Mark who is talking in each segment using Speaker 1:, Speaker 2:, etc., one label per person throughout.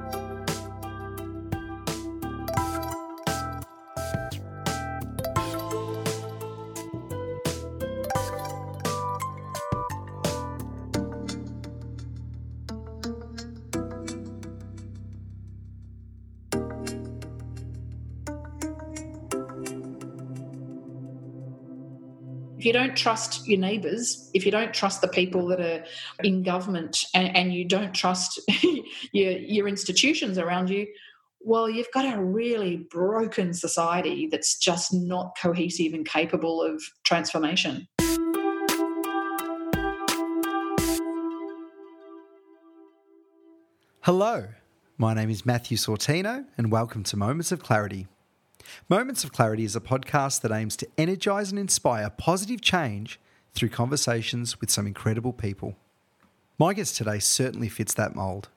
Speaker 1: Bye. If you don't trust your neighbours, if you don't trust the people that are in government and, and you don't trust your, your institutions around you, well, you've got a really broken society that's just not cohesive and capable of transformation.
Speaker 2: Hello, my name is Matthew Sortino, and welcome to Moments of Clarity. Moments of Clarity is a podcast that aims to energize and inspire positive change through conversations with some incredible people. My guest today certainly fits that mould.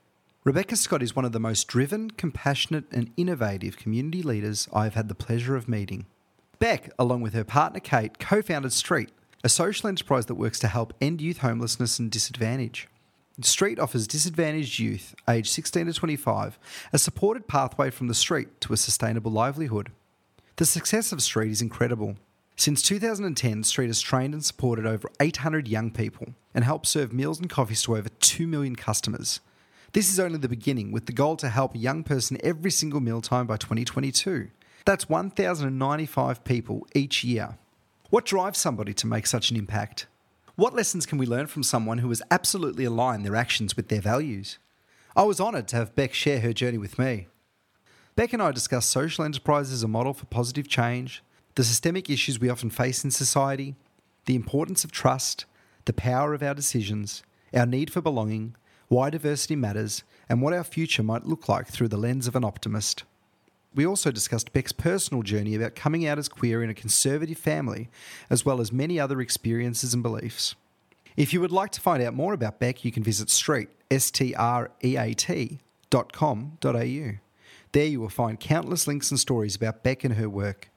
Speaker 2: Rebecca Scott is one of the most driven, compassionate, and innovative community leaders I have had the pleasure of meeting. Beck, along with her partner Kate, co founded STREAT, a social enterprise that works to help end youth homelessness and disadvantage. STREAT offers disadvantaged youth, aged 16 to 25, a supported pathway from the street to a sustainable livelihood. The success of STREAT is incredible. Since 2010, STREAT has trained and supported over 800 young people and helped serve meals and coffees to over 2 million customers. This is only the beginning, with the goal to help a young person every single mealtime by 2022. That's 1,095 people each year. What drives somebody to make such an impact? What lessons can we learn from someone who has absolutely aligned their actions with their values? I was honoured to have Beck share her journey with me. Beck and I discussed social enterprise as a model for positive change, the systemic issues we often face in society, the importance of trust, the power of our decisions, our need for belonging, why diversity matters, and what our future might look like through the lens of an optimist. We also discussed Beck's personal journey about coming out as queer in a conservative family, as well as many other experiences and beliefs. If you would like to find out more about Beck, you can visit streat, S-T-R-E-A-T, dot com dot au. There you will find countless links and stories about Beck and her work.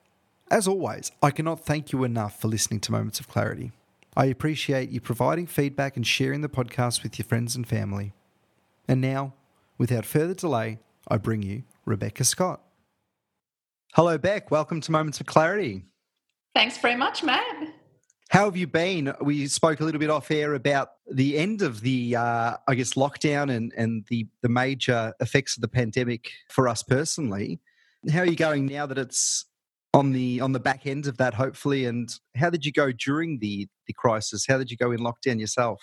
Speaker 2: As always, I cannot thank you enough for listening to Moments of Clarity. I appreciate you providing feedback and sharing the podcast with your friends and family. And now, without further delay, I bring you Rebecca Scott. Hello, Beck. Welcome to Moments of Clarity.
Speaker 1: Thanks very much, Matt.
Speaker 2: How have you been? We spoke a little bit off air about the end of the, uh, I guess, lockdown and, and the, the major effects of the pandemic for us personally. How are you going now that it's on the on the back end of that, hopefully? And how did you go during the the crisis? How did you go in lockdown yourself?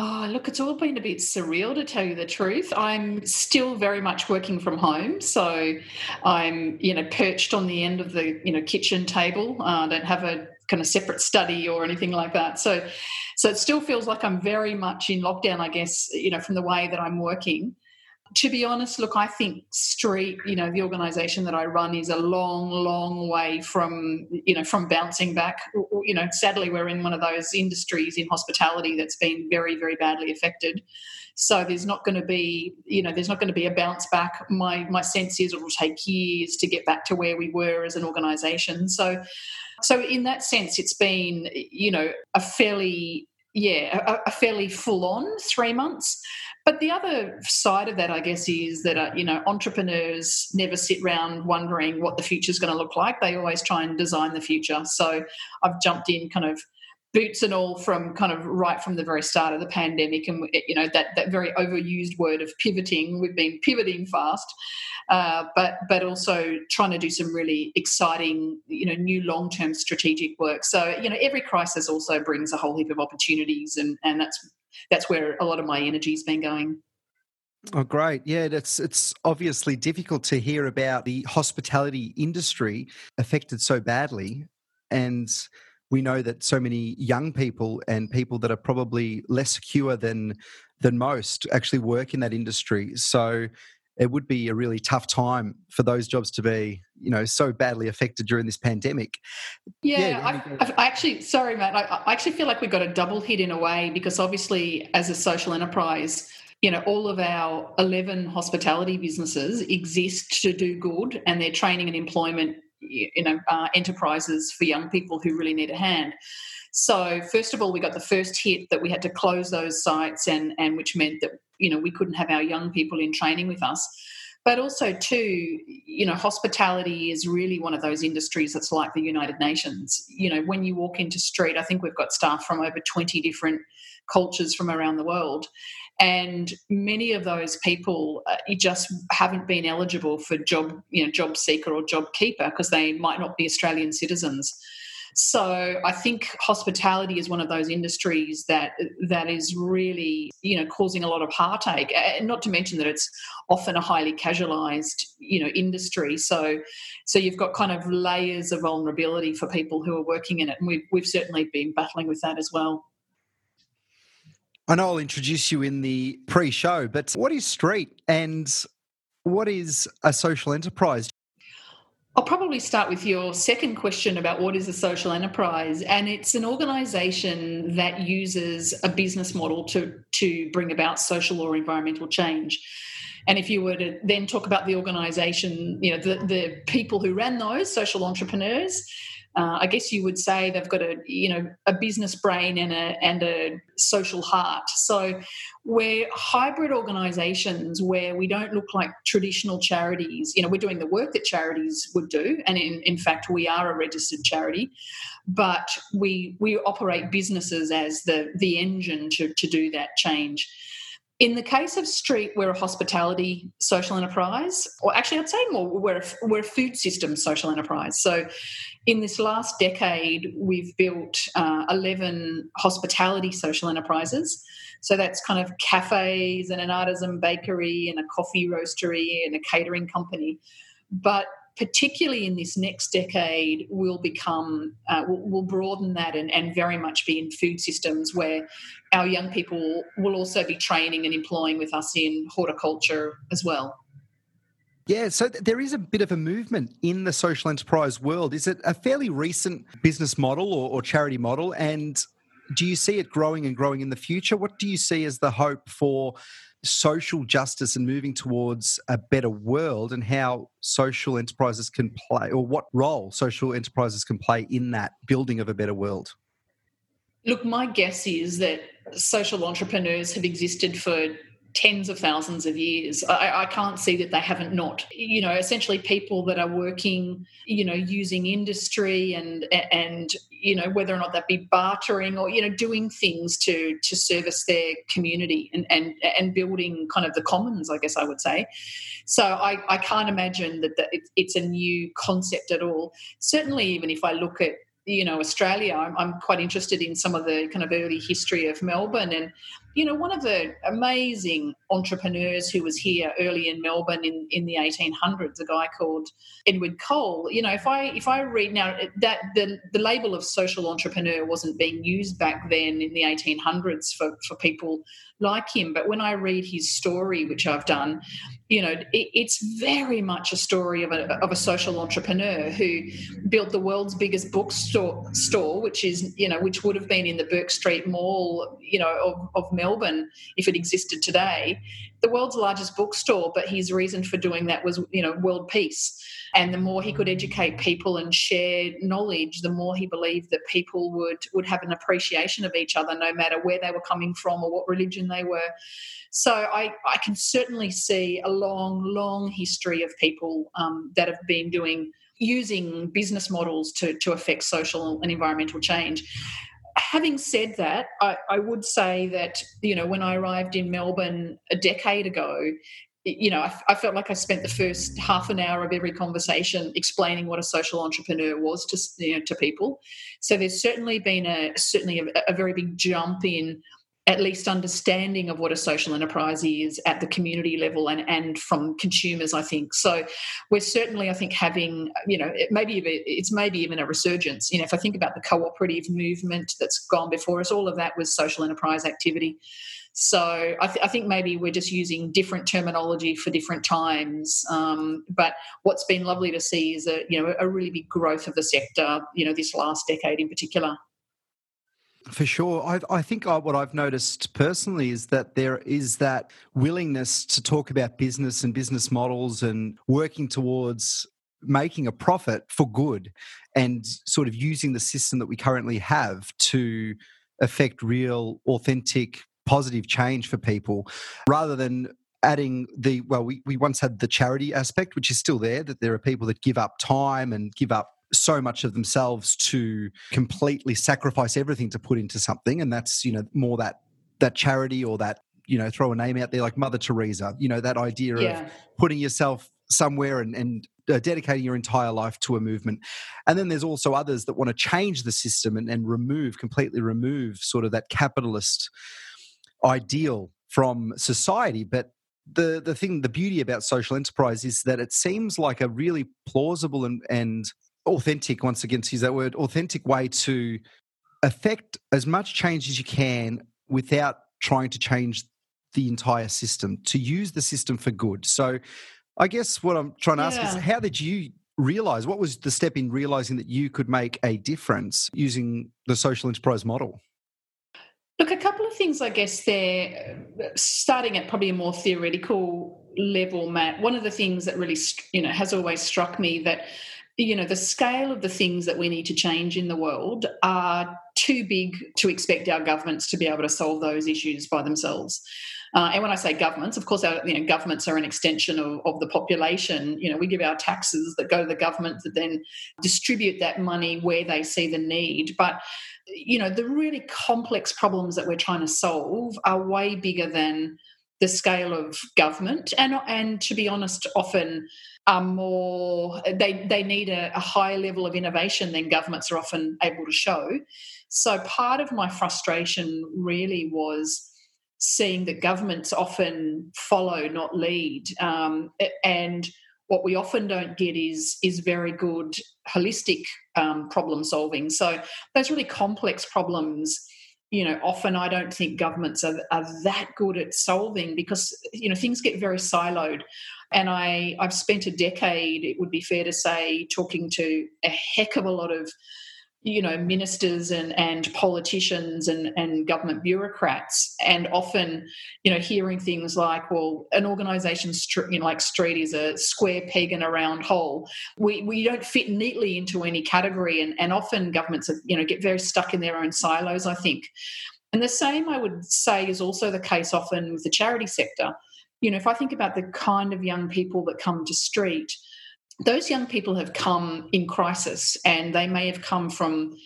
Speaker 1: Oh, look, it's all been a bit surreal to tell you the truth. I'm still very much working from home, so I'm, you know, perched on the end of the, you know, kitchen table. Uh, I don't have a kind of separate study or anything like that. So, so it still feels like I'm very much in lockdown, I guess, you know, from the way that I'm working to be honest, look, I think STREAT, you know, the organisation that I run is a long, long way from, you know, from bouncing back. You know, sadly, we're in one of those industries in hospitality that's been very, very badly affected. So there's not going to be, you know, there's not going to be a bounce back. My my sense is it will take years to get back to where we were as an organisation. So, so in that sense, it's been, you know, a fairly yeah, a, a fairly full on three months. But the other side of that, I guess, is that uh, you know entrepreneurs never sit around wondering what the future is going to look like. They always try and design the future. So I've jumped in kind of boots and all from kind of right from the very start of the pandemic and you know that that very overused word of pivoting. We've been pivoting fast uh, but but also trying to do some really exciting you know new long-term strategic work. So you know every crisis also brings a whole heap of opportunities and and that's that's where a lot of my energy's been going.
Speaker 2: Oh, great! Yeah, it's it's obviously difficult to hear about the hospitality industry affected so badly, and we know that so many young people and people that are probably less secure than than most actually work in that industry. So it would be a really tough time for those jobs to be, you know, so badly affected during this pandemic.
Speaker 1: Yeah, yeah I, I, actually, sorry, Matt, I, I actually feel like we've got a double hit in a way because obviously, as a social enterprise, you know, all of our 11 hospitality businesses exist to do good and their training and employment, you know, uh, enterprises for young people who really need a hand. So, first of all, we got the first hit that we had to close those sites, and, and which meant that you know we couldn't have our young people in training with us but also too you know hospitality is really one of those industries that's like the united nations you know when you walk into streat i think we've got staff from over 20 different cultures from around the world and many of those people uh, just haven't been eligible for job you know job seeker or job keeper because they might not be australian citizens so I think hospitality is one of those industries that that is really you know causing a lot of heartache. And not to mention that it's often a highly casualized you know industry. So so you've got kind of layers of vulnerability for people who are working in it, and we've we've certainly been battling with that as well.
Speaker 2: I know I'll introduce you in the pre-show, but what is STREAT and what is a social enterprise?
Speaker 1: I'll probably start with your second question about what is a social enterprise. And it's an organization that uses a business model to, to bring about social or environmental change. And if you were to then talk about the organization, you know, the, the people who ran those social entrepreneurs, uh, I guess you would say they've got a you know a business brain and a and a social heart. So we're hybrid organisations where we don't look like traditional charities. You know, we're doing the work that charities would do, and in, in fact, we are a registered charity. But we we operate businesses as the the engine to to do that change. In the case of STREAT, we're a hospitality social enterprise, or actually, I'd say more, we're a, we're a food system social enterprise. So, in this last decade, we've built uh, 11 hospitality social enterprises. So, that's kind of cafes and an artisan bakery and a coffee roastery and a catering company. But particularly in this next decade, will become uh, will, will, broaden that and, and very much be in food systems where our young people will also be training and employing with us in horticulture as well.
Speaker 2: Yeah, so there is a bit of a movement in the social enterprise world. Is it a fairly recent business model or, or charity model? And do you see it growing and growing in the future? What do you see as the hope for social justice and moving towards a better world and how social enterprises can play or what role social enterprises can play in that building of a better world?
Speaker 1: Look, my guess is that social entrepreneurs have existed for tens of thousands of years. I, I, can't see that they haven't not. You know, essentially people that are working, you know, using industry and and you know whether or not that be bartering or you know doing things to to service their community and and and building kind of the commons, I guess I would say. So I, I can't imagine that, that it's a new concept at all. Certainly, even if I look at you know Australia, I'm, I'm quite interested in some of the kind of early history of Melbourne and you know, one of the amazing entrepreneurs who was here early in Melbourne in, in the 1800s, a guy called Edward Cole. You know, if I if I read now that the the label of social entrepreneur wasn't being used back then in the 1800s for for people like him. But when I read his story, which I've done, you know, it, it's very much a story of a, of a social entrepreneur who built the world's biggest bookstore, store, which is, you know, which would have been in the Bourke Street Mall, you know, of, of Melbourne if it existed today. The world's largest bookstore, but his reason for doing that was, you know, world peace. And the more he could educate people and share knowledge, the more he believed that people would would have an appreciation of each other, no matter where they were coming from or what religion they were. So I, I can certainly see a long, long history of people um, that have been doing using business models to, to affect social and environmental change having said that, I, I, would say that you know when I arrived in Melbourne a decade ago, you know, I, I, felt like I spent the first half an hour of every conversation explaining what a social entrepreneur was to you know, to people. So there's certainly been a certainly a, a very big jump in at least understanding of what a social enterprise is at the community level and, and from consumers, I think. So we're certainly, I think, having, you know, it maybe it's maybe even a resurgence. You know, if I think about the cooperative movement that's gone before us, all of that was social enterprise activity. So I, th- I, think maybe we're just using different terminology for different times. Um, but what's been lovely to see is a you know a really big growth of the sector. You know this last decade in particular.
Speaker 2: For sure. I, I think I, what I've noticed personally is that there is that willingness to talk about business and business models and working towards making a profit for good and sort of using the system that we currently have to affect real, authentic positive change for people rather than adding the well we, we once had the charity aspect which is still there that there are people that give up time and give up so much of themselves to completely sacrifice everything to put into something and that's you know more that that charity or that you know throw a name out there like mother teresa you know that idea yeah. of putting yourself somewhere and, and uh, dedicating your entire life to a movement and then there's also others that want to change the system and, and remove completely remove sort of that capitalist ideal from society but the the thing the beauty about social enterprise is that it seems like a really plausible and, and authentic once again to use that word authentic way to affect as much change as you can without trying to change the entire system to use the system for good so i guess what i'm trying to ask yeah. is how did you realize what was the step in realizing that you could make a difference using the social enterprise model
Speaker 1: Look, a couple of things, I guess, there, starting at probably a more theoretical level, Matt. One of the things that really, you know, has always struck me that, you know, the scale of the things that we need to change in the world are too big to expect our governments to be able to solve those issues by themselves. Uh, and when I say governments, of course, our you know, governments are an extension of, of the population. You know, we give our taxes that go to the government that then distribute that money where they see the need. But you know, the really complex problems that we're trying to solve are way bigger than the scale of government and and to be honest often are more they they need a, a higher level of innovation than governments are often able to show so part of my frustration really was seeing that governments often follow not lead um, and what we often don't get is is very good holistic um, problem solving. So those really complex problems, you know, often I don't think governments are, are that good at solving because you know things get very siloed. And I I've spent a decade, it would be fair to say, talking to a heck of a lot of you know ministers and and politicians and and government bureaucrats and often you know hearing things like well an organization you know, like streat is a square peg in a round hole. We we don't fit neatly into any category and and often governments are, you know get very stuck in their own silos i think. And the same i would say is also the case often with the charity sector you know if i think about the kind of young people that come to streat those young people have come in crisis and they may have come from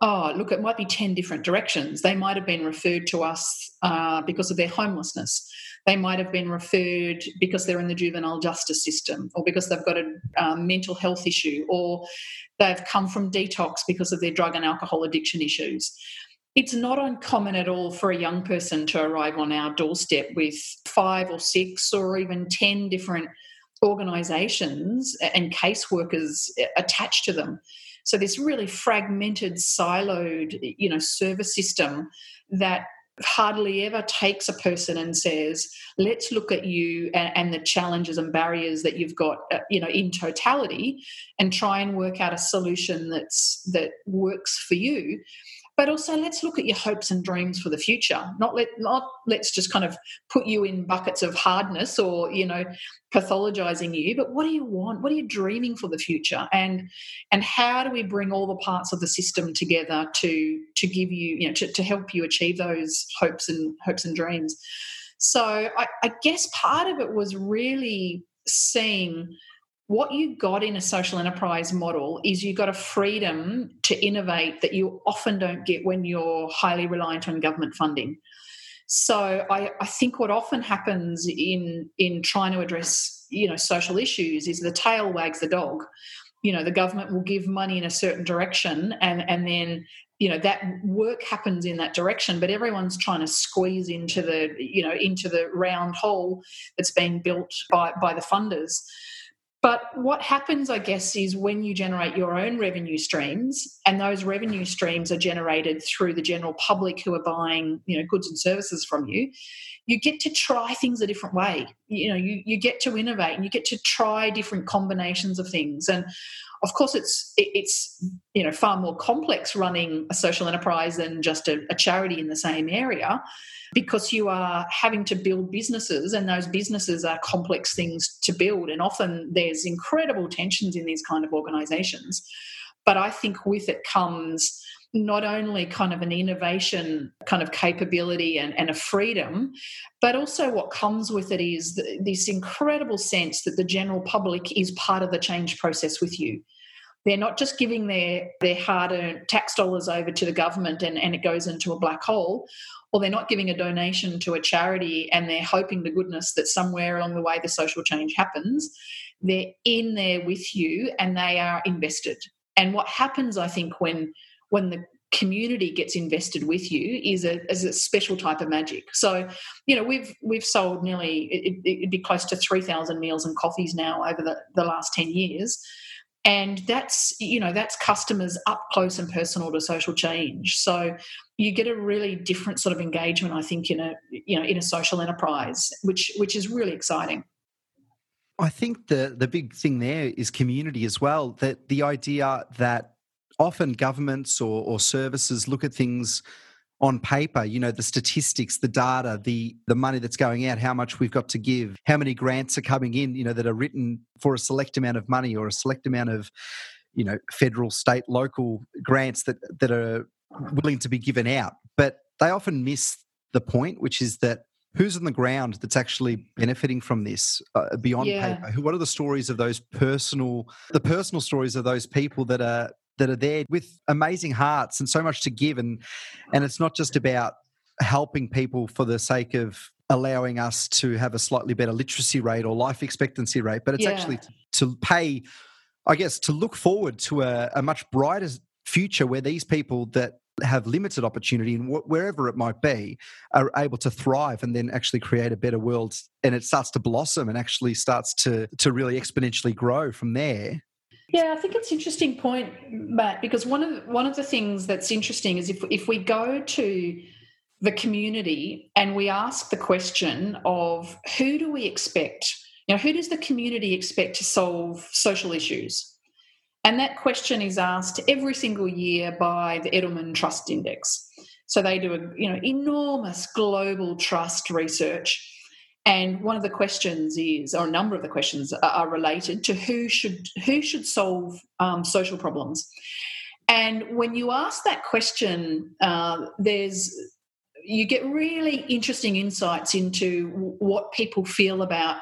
Speaker 1: oh look it might be 10 different directions. They might have been referred to us uh, because of their homelessness. They might have been referred because they're in the juvenile justice system or because they've got a um, mental health issue or they've come from detox because of their drug and alcohol addiction issues it's not uncommon at all for a young person to arrive on our doorstep with five or six or even 10 different organizations and caseworkers attached to them. So this really fragmented, siloed, you know, service system that hardly ever takes a person and says, "Let's look at you and, and the challenges and barriers that you've got, uh, you know, in totality, and try and work out a solution that's that works for you." But also let's look at your hopes and dreams for the future. Not let not let's just kind of put you in buckets of hardness or you know pathologizing you but what do you want? What are you dreaming for the future? And and how do we bring all the parts of the system together to to give you you know to, to help you achieve those hopes and hopes and dreams? So I, I guess part of it was really seeing what you got in a social enterprise model is you got a freedom to innovate that you often don't get when you're highly reliant on government funding. So I, I, think what often happens in in trying to address you know social issues is the tail wags the dog. You know the government will give money in a certain direction, and and then you know that work happens in that direction, but everyone's trying to squeeze into the you know into the round hole that's been built by by the funders. But what happens, I guess, is when you generate your own revenue streams, and those revenue streams are generated through the general public who are buying, you know, goods and services from you, you get to try things a different way. You know, you, you get to innovate and you get to try different combinations of things. And of course, it's it's you know far more complex running a social enterprise than just a, a charity in the same area because you are having to build businesses and those businesses are complex things to build and often there's incredible tensions in these kind of organizations. But i think with it comes not only kind of an innovation kind of capability and, and a freedom, but also what comes with it is this incredible sense that the general public is part of the change process with you. They're not just giving their, their hard earned tax dollars over to the government and, and it goes into a black hole, or they're not giving a donation to a charity and they're hoping to goodness that somewhere along the way the social change happens. They're in there with you and they are invested. And what happens, I think, when when the community gets invested with you is a, is a special type of magic. So, you know, we've we've sold nearly it, would be close to three thousand meals and coffees now over the, the last ten years, and that's you know that's customers up close and personal to social change. So you get a really different sort of engagement, I think, in a you know in a social enterprise, which which is really exciting.
Speaker 2: I think the the big thing there is community as well. That the idea that often governments or, or services look at things on paper you know the statistics the data the the money that's going out how much we've got to give how many grants are coming in you know that are written for a select amount of money or a select amount of you know federal state local grants that that are willing to be given out but they often miss the point which is that who's on the ground that's actually benefiting from this uh, beyond yeah. paper what are the stories of those personal the personal stories of those people that are that are there with amazing hearts and so much to give and and it's not just about helping people for the sake of allowing us to have a slightly better literacy rate or life expectancy rate but it's yeah. actually to pay i guess to look forward to a, a much brighter future where these people that have limited opportunity and wherever it might be are able to thrive and then actually create a better world and it starts to blossom and actually starts to to really exponentially grow from there
Speaker 1: yeah, I think it's an interesting point, Matt, because one of one of the things that's interesting is if if we go to the community and we ask the question of who do we expect, you know, who does the community expect to solve social issues? And that question is asked every single year by the Edelman Trust Index. So they do a you know enormous global trust research and one of the questions is, or a number of the questions are related to who should who should solve um, social problems. And when you ask that question, uh, there's you get really interesting insights into what people feel about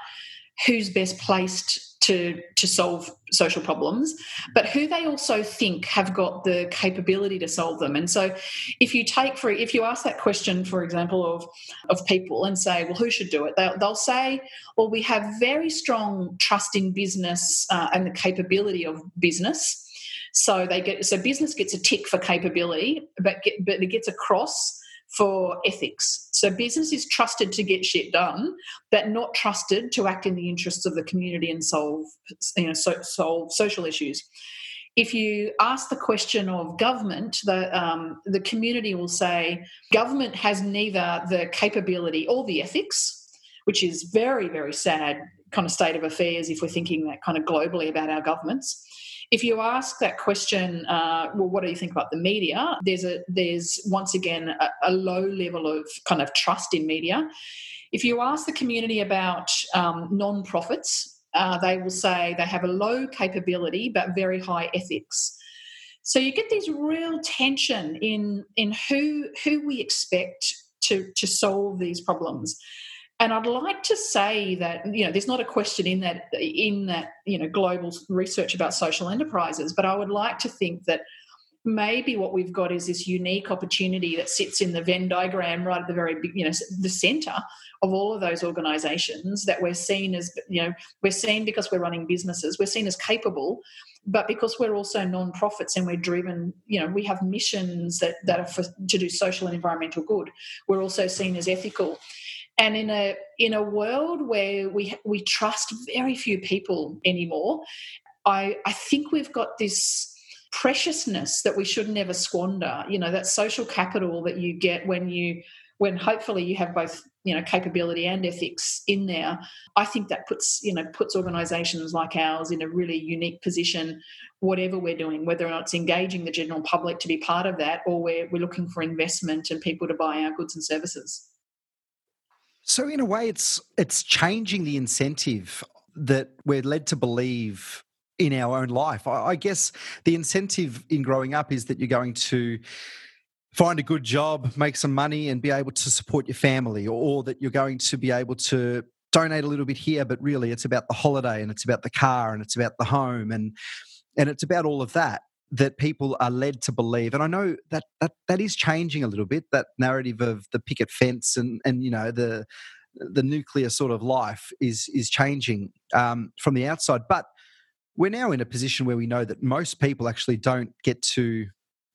Speaker 1: who's best placed to to solve social problems, but who they also think have got the capability to solve them. And so, if you take for if you ask that question, for example, of of people and say, well, who should do it? They'll, they'll say, well, we have very strong trust in business uh, and the capability of business. So they get so business gets a tick for capability, but get, but it gets a cross for ethics. So business is trusted to get shit done, but not trusted to act in the interests of the community and solve, you know, so, solve social issues. If you ask the question of government, the um, the community will say government has neither the capability or the ethics, which is very very sad kind of state of affairs if we're thinking that kind of globally about our governments if you ask that question, uh, well, what do you think about the media? There's a there's once again a, a low level of kind of trust in media. If you ask the community about um, non-profits, uh, they will say they have a low capability but very high ethics. So you get this real tension in in who who we expect to to solve these problems and I'd like to say that you know there's not a question in that in that you know global research about social enterprises, but I would like to think that maybe what we've got is this unique opportunity that sits in the Venn diagram right at the very you know the center of all of those organizations that we're seen as you know we're seen because we're running businesses we're seen as capable but because we're also non-profits and we're driven you know we have missions that that are for, to do social and environmental good. We're also seen as ethical and in a in a world where we we trust very few people anymore i i think we've got this preciousness that we should never squander you know that social capital that you get when you when hopefully you have both you know capability and ethics in there. I think that puts you know puts organizations like ours in a really unique position whatever we're doing whether or not it's engaging the general public to be part of that or we're, we're looking for investment and people to buy our goods and services
Speaker 2: so in a way, it's it's changing the incentive that we're led to believe in our own life. I, I guess the incentive in growing up is that you're going to find a good job, make some money, and be able to support your family, or, that you're going to be able to donate a little bit here, but really it's about the holiday and it's about the car and it's about the home and and it's about all of that that people are led to believe. And I know that that, that is changing a little bit, that narrative of the picket fence and and you know the the nuclear sort of life is is changing um, from the outside. But we're now in a position where we know that most people actually don't get to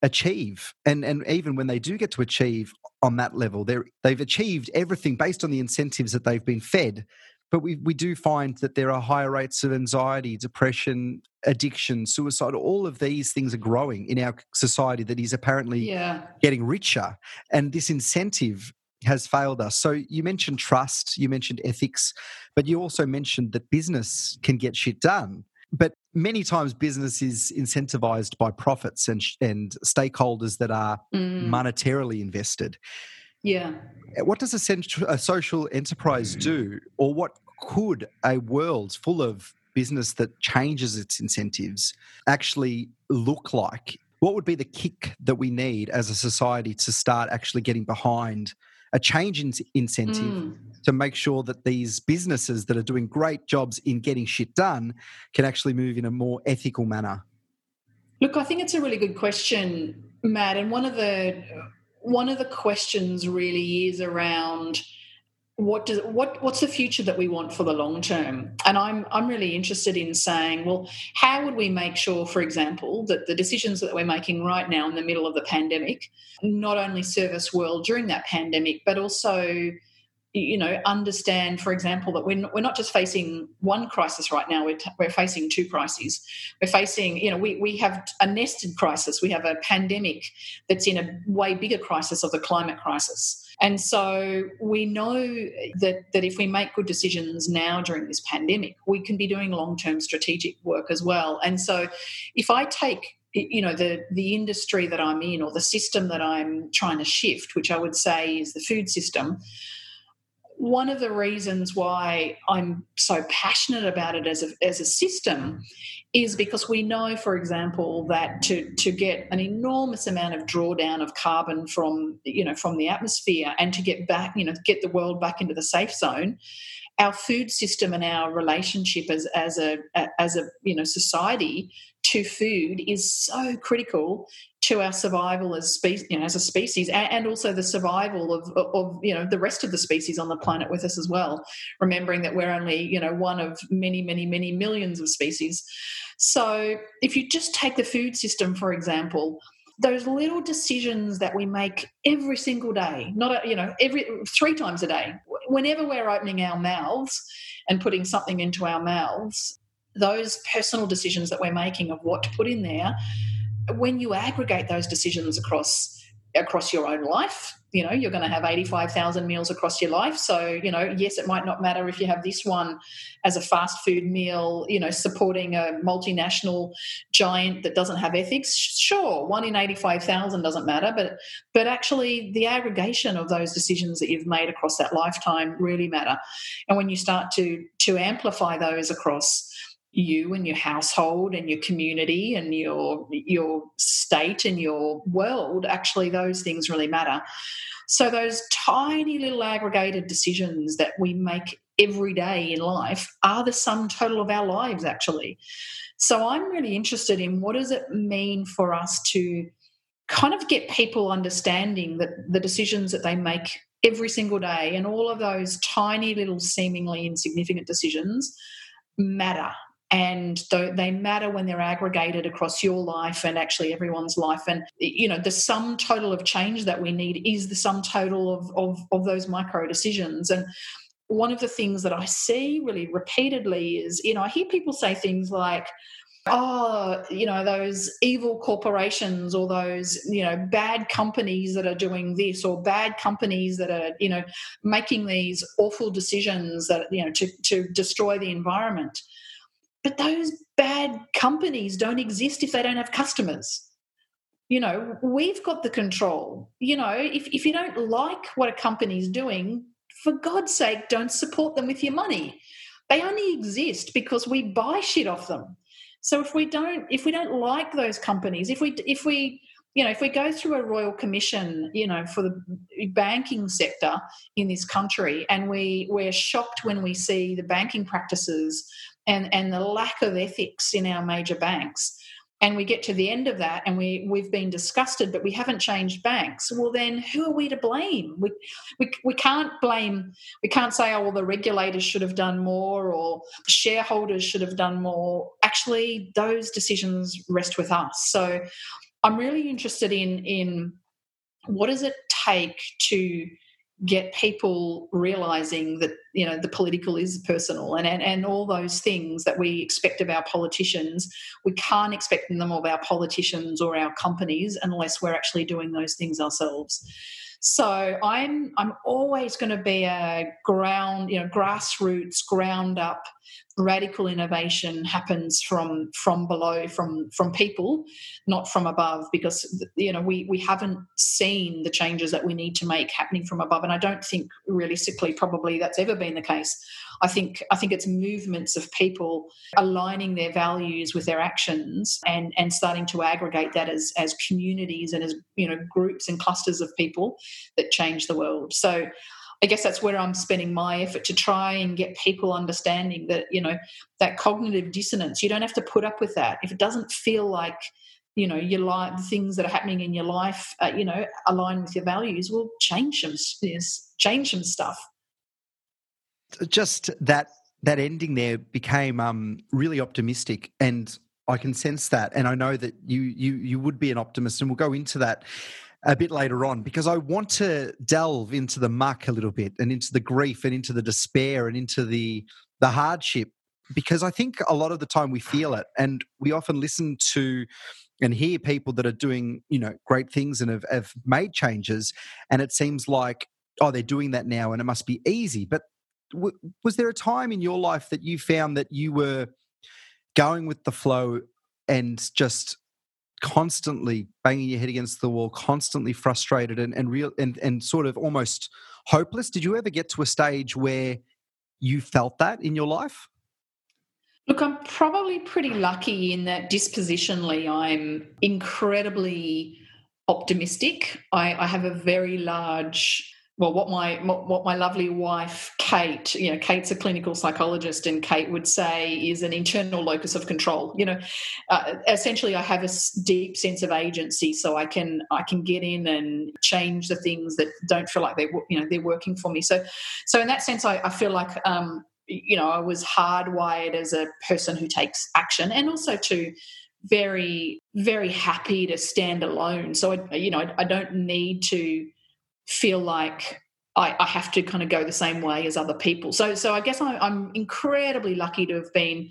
Speaker 2: achieve and and even when they do get to achieve on that level they they've achieved everything based on the incentives that they've been fed but we we do find that there are higher rates of anxiety depression addiction suicide all of these things are growing in our society that is apparently
Speaker 1: yeah.
Speaker 2: getting richer and this incentive has failed us so you mentioned trust you mentioned ethics but you also mentioned that business can get shit done but many times business is incentivized by profits and and stakeholders that are mm. monetarily invested
Speaker 1: yeah
Speaker 2: eh, what does a, central, a social enterprise do or what could a world full of business that changes its incentives actually look like what would be the kick that we need as a society to start actually getting behind a change in incentive mm. to make sure that these businesses that are doing great jobs in getting shit done can actually move in a more ethical manner?
Speaker 1: Look, I think it's a really good question, Matt. And one of the one of the questions really is around what does what what's the future that we want for the long term? And i'm i'm really interested in saying well how would we make sure for example that the decisions that we're making right now in the middle of the pandemic not only serve us well during that pandemic but also you know understand for example that we're, we're not just facing one crisis right now we're, t- we're facing two crises. We're facing you know we, we have a nested crisis we have a pandemic that's in a way bigger crisis of the climate crisis. And so we know that that if we make good decisions now during this pandemic we can be doing long-term strategic work as well. And so if i take you know the the industry that i'm in or the system that i'm trying to shift which i would say is the food system one of the reasons why I'm so passionate about it as a, as a system is because we know, for example, that to, to get an enormous amount of drawdown of carbon from you know from the atmosphere and to get back you know get the world back into the safe zone, our food system and our relationship as as a as a you know society to food is so critical to our survival as species, you know, as a species, and, also the survival of, of you know the rest of the species on the planet with us as well. Remembering that we're only you know one of many, many, many millions of species. So if you just take the food system for example, those little decisions that we make every single day, not you know every three times a day, whenever we're opening our mouths and putting something into our mouths, those personal decisions that we're making of what to put in there, when you aggregate those decisions across across your own life, you know, you're going to have 85,000 meals across your life. So, you know, yes, it might not matter if you have this one as a fast food meal, you know, supporting a multinational giant that doesn't have ethics. Sure, one in 85,000 doesn't matter, but but actually the aggregation of those decisions that you've made across that lifetime really matter. And when you start to to amplify those across you and your household and your community and your your state and your world actually those things really matter. So those tiny little aggregated decisions that we make every day in life are the sum total of our lives actually. So i'm really interested in what does it mean for us to kind of get people understanding that the decisions that they make every single day and all of those tiny little seemingly insignificant decisions matter and they matter when they're aggregated across your life and actually everyone's life. And you know the sum total of change that we need is the sum total of, of, of those micro decisions. And one of the things that i see really repeatedly is you know i hear people say things like oh you know those evil corporations or those you know bad companies that are doing this or bad companies that are you know making these awful decisions that you know to, to destroy the environment but those bad companies don't exist if they don't have customers. You know, we've got the control. You know, if, if you don't like what a company's doing, for God's sake, don't support them with your money. They only exist because we buy shit off them. So if we don't if we don't like those companies, if we if we you know, if we go through a royal commission, you know, for the banking sector in this country, and we we're shocked when we see the banking practices and and the lack of ethics in our major banks, and we get to the end of that and we we've been disgusted but we haven't changed banks. Well then who are we to blame? We we, we can't blame we can't say oh well the regulators should have done more or shareholders should have done more. Actually those decisions rest with us. So i'm really interested in in what does it take to get people realizing that you know the political is personal and, and and all those things that we expect of our politicians we can't expect them of our politicians or our companies unless we're actually doing those things ourselves. So i'm i'm always going to be a ground you know grassroots ground up radical innovation happens from from below from from people not from above because you know we we haven't seen the changes that we need to make happening from above and i don't think realistically probably that's ever been the case. I think i think it's movements of people aligning their values with their actions and and starting to aggregate that as as communities and as you know groups and clusters of people that change the world. So I guess that's where I'm spending my effort to try and get people understanding that, you know, that cognitive dissonance, you don't have to put up with that. If it doesn't feel like, you know, your life, the things that are happening in your life, uh, you know, align with your values, well, change some, change some stuff.
Speaker 2: Just that that ending there became um, really optimistic, and I can sense that, and I know that you you you would be an optimist, and we'll go into that a bit later on because I want to delve into the muck a little bit and into the grief and into the despair and into the the hardship because I think a lot of the time we feel it and we often listen to and hear people that are doing you know great things and have, have made changes and it seems like oh they're doing that now and it must be easy. But w- was there a time in your life that you found that you were going with the flow and just constantly banging your head against the wall, constantly frustrated and, and real and, and sort of almost hopeless. Did you ever get to a stage where you felt that in your life?
Speaker 1: Look, I'm probably pretty lucky in that dispositionally, I'm incredibly optimistic. I, I have a very large well, what my what my lovely wife Kate, you know, Kate's a clinical psychologist, and Kate would say is an internal locus of control. You know, uh, essentially, I have a deep sense of agency, so I can I can get in and change the things that don't feel like they you know they're working for me. So, so in that sense, I, I feel like um, you know I was hardwired as a person who takes action, and also to very very happy to stand alone. So I, you know I, I don't need to feel like I, I, have to kind of go the same way as other people. So, so I guess I, am incredibly lucky to have been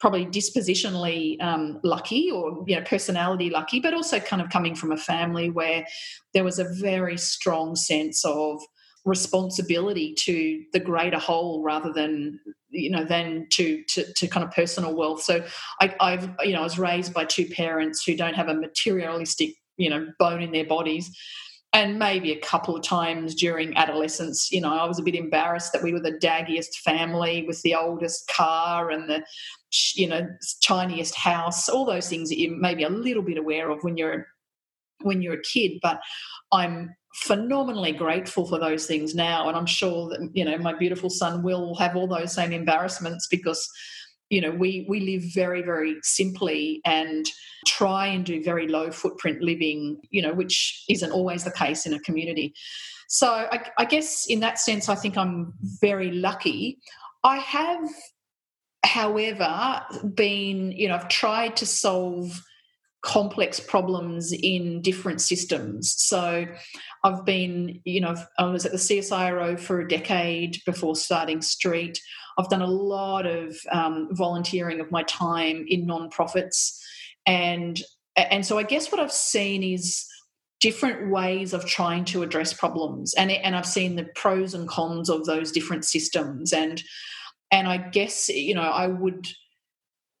Speaker 1: probably dispositionally um, lucky or you know personality lucky, but also kind of coming from a family where there was a very strong sense of responsibility to the greater whole rather than you know than to to, to kind of personal wealth. So I, I've you know I was raised by two parents who don't have a materialistic you know bone in their bodies and maybe a couple of times during adolescence, you know, I was a bit embarrassed that we were the daggiest family with the oldest car and the, you know, tiniest house. All those things that you may be a little bit aware of when you're when you're a kid. But I'm phenomenally grateful for those things now, and I'm sure that you know my beautiful son will have all those same embarrassments because you know we we live very very simply and try and do very low footprint living you know which isn't always the case in a community. So I, I guess in that sense i think i'm very lucky. I have however been you know i've tried to solve complex problems in different systems. So I've been, you know, I was at the CSIRO for a decade before starting STREAT. I've done a lot of um, volunteering of my time in nonprofits, and and so I guess what I've seen is different ways of trying to address problems, and and I've seen the pros and cons of those different systems, and and I guess you know I would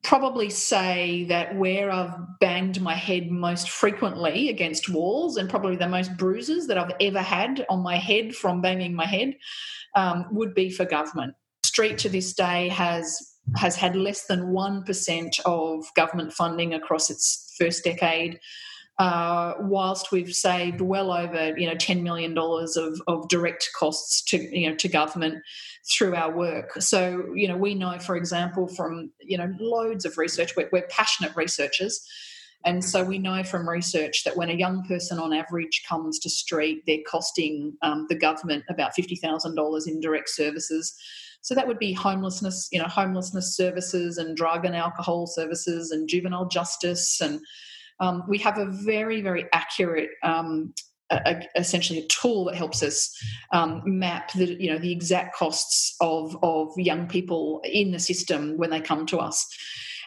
Speaker 1: probably say that where I've banged my head most frequently against walls and probably the most bruises that I've ever had on my head from banging my head um, would be for government. STREAT to this day has has had less than 1% of government funding across its first decade. Uh, whilst we've saved well over you know ten million dollars of, of direct costs to you know to government through our work. So you know we know, for example, from you know loads of research, we're, we're passionate researchers. And so we know from research that when a young person on average comes to streat, they're costing um, the government about $50,000 in direct services. So that would be homelessness, you know, homelessness services and drug and alcohol services and juvenile justice. And um, we have a very, very accurate um, a, essentially a tool that helps us um, map the you know the exact costs of of young people in the system when they come to us.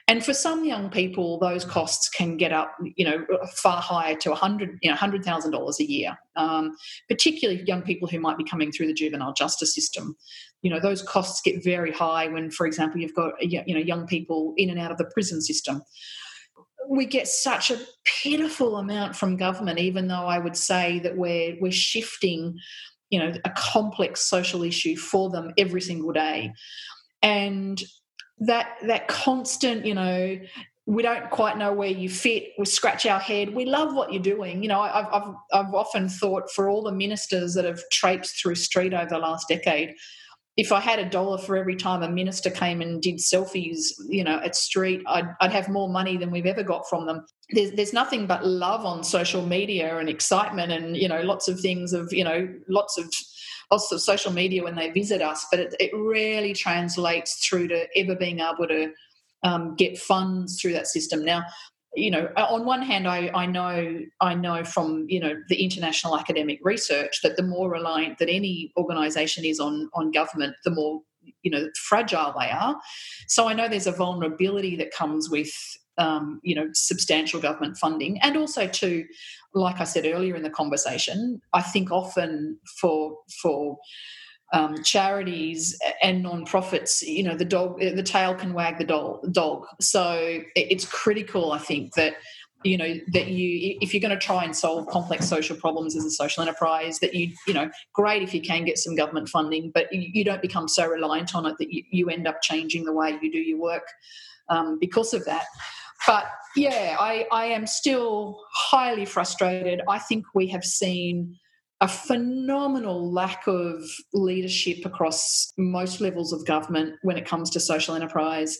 Speaker 1: And for some young people, those costs can get up, you know, far higher to a hundred, you know, hundred thousand dollars a year. Um, particularly young people who might be coming through the juvenile justice system. You know, those costs get very high when, for example, you've got you know young people in and out of the prison system. We get such a pitiful amount from government, even though I would say that we're we're shifting, you know, a complex social issue for them every single day. And that that constant, you know, we don't quite know where you fit. We scratch our head. We love what you're doing. You know, I've, I've, I've often thought for all the ministers that have traipsed through STREAT over the last decade, if I had a dollar for every time a minister came and did selfies, you know, at STREAT, I'd, I'd have more money than we've ever got from them. There's, there's nothing but love on social media and excitement and, you know, lots of things of, you know, lots of lots of social media when they visit us, but it, it rarely translates through to ever being able to um, get funds through that system. Now, you know, on one hand, I, I know I know from you know the international academic research that the more reliant that any organisation is on on government, the more you know fragile they are. So I know there's a vulnerability that comes with um, you know substantial government funding, and also to like I said earlier in the conversation, I think often for for um, charities and non-profits, you know, the dog, the tail can wag the dog. So it's critical, I think, that you know that you if you're going to try and solve complex social problems as a social enterprise that you you know great if you can get some government funding but you, you don't become so reliant on it that you, you end up changing the way you do your work um, because of that but yeah, I, I am still highly frustrated. I think we have seen a phenomenal lack of leadership across most levels of government when it comes to social enterprise.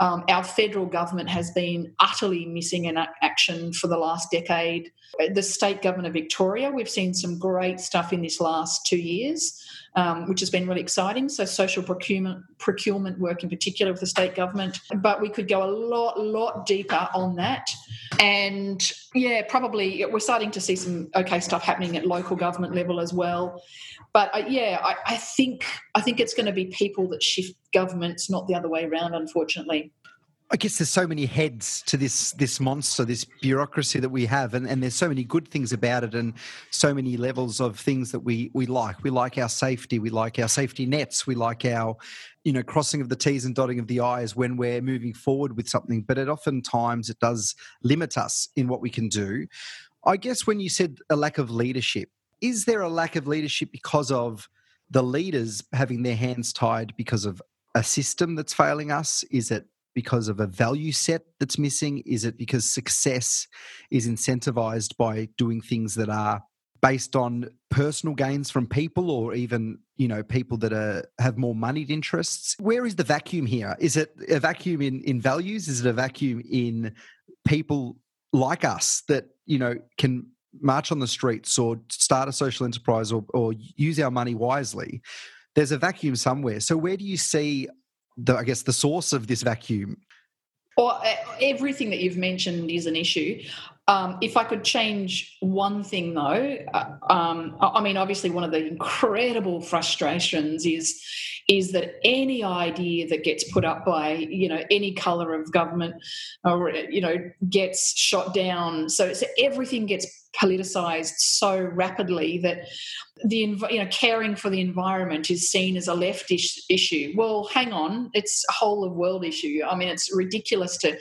Speaker 1: Um, our federal government has been utterly missing in action for the last decade. The state government of Victoria, we've seen some great stuff in this last two years um, which has been really exciting. So social procurement procurement work in particular with the state government, but we could go a lot lot deeper on that. And yeah, probably we're starting to see some okay stuff happening at local government level as well. But uh, yeah, I, I think I think it's going to be people that shift governments, not the other way around, unfortunately.
Speaker 2: I guess there's so many heads to this this monster, this bureaucracy that we have, and, and there's so many good things about it, and so many levels of things that we we like. We like our safety, we like our safety nets, we like our, you know, crossing of the T's and dotting of the I's when we're moving forward with something. But it oftentimes it does limit us in what we can do. I guess when you said a lack of leadership, is there a lack of leadership because of the leaders having their hands tied because of a system that's failing us? Is it because of a value set that's missing? Is it because success is incentivized by doing things that are based on personal gains from people or even you know people that are have more moneyed interests? Where is the vacuum here? Is it a vacuum in in values? Is it a vacuum in people like us that you know can march on the streets or start a social enterprise or, or use our money wisely? There's a vacuum somewhere. So where do you see the I guess the source of this vacuum?
Speaker 1: Well, uh, everything that you've mentioned is an issue. Um, if I could change one thing, though, uh, um, I mean, obviously, one of the incredible frustrations is is that any idea that gets put up by you know any color of government or you know gets shot down. So, so everything gets politicized so rapidly that the you know caring for the environment is seen as a left issue. Well, hang on, it's a whole of world issue. I mean, it's ridiculous to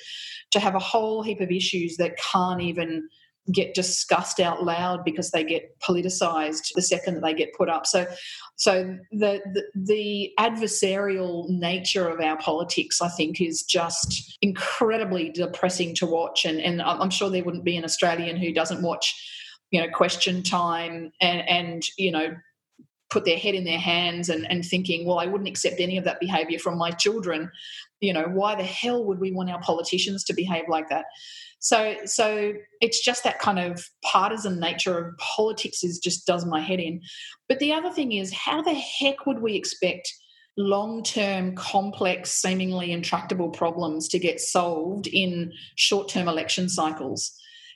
Speaker 1: to have a whole heap of issues that can't even get discussed out loud because they get politicized the second that they get put up. So, so the, the, the adversarial nature of our politics, I think, is just incredibly depressing to watch. And and I'm sure there wouldn't be an Australian who doesn't watch, you know, Question Time and and you know put their head in their hands and, and thinking, well, I wouldn't accept any of that behavior from my children. You know, why the hell would we want our politicians to behave like that? So, so it's just that kind of partisan nature of politics is just does my head in. But the other thing is, how the heck would we expect long term, complex, seemingly intractable problems to get solved in short term election cycles?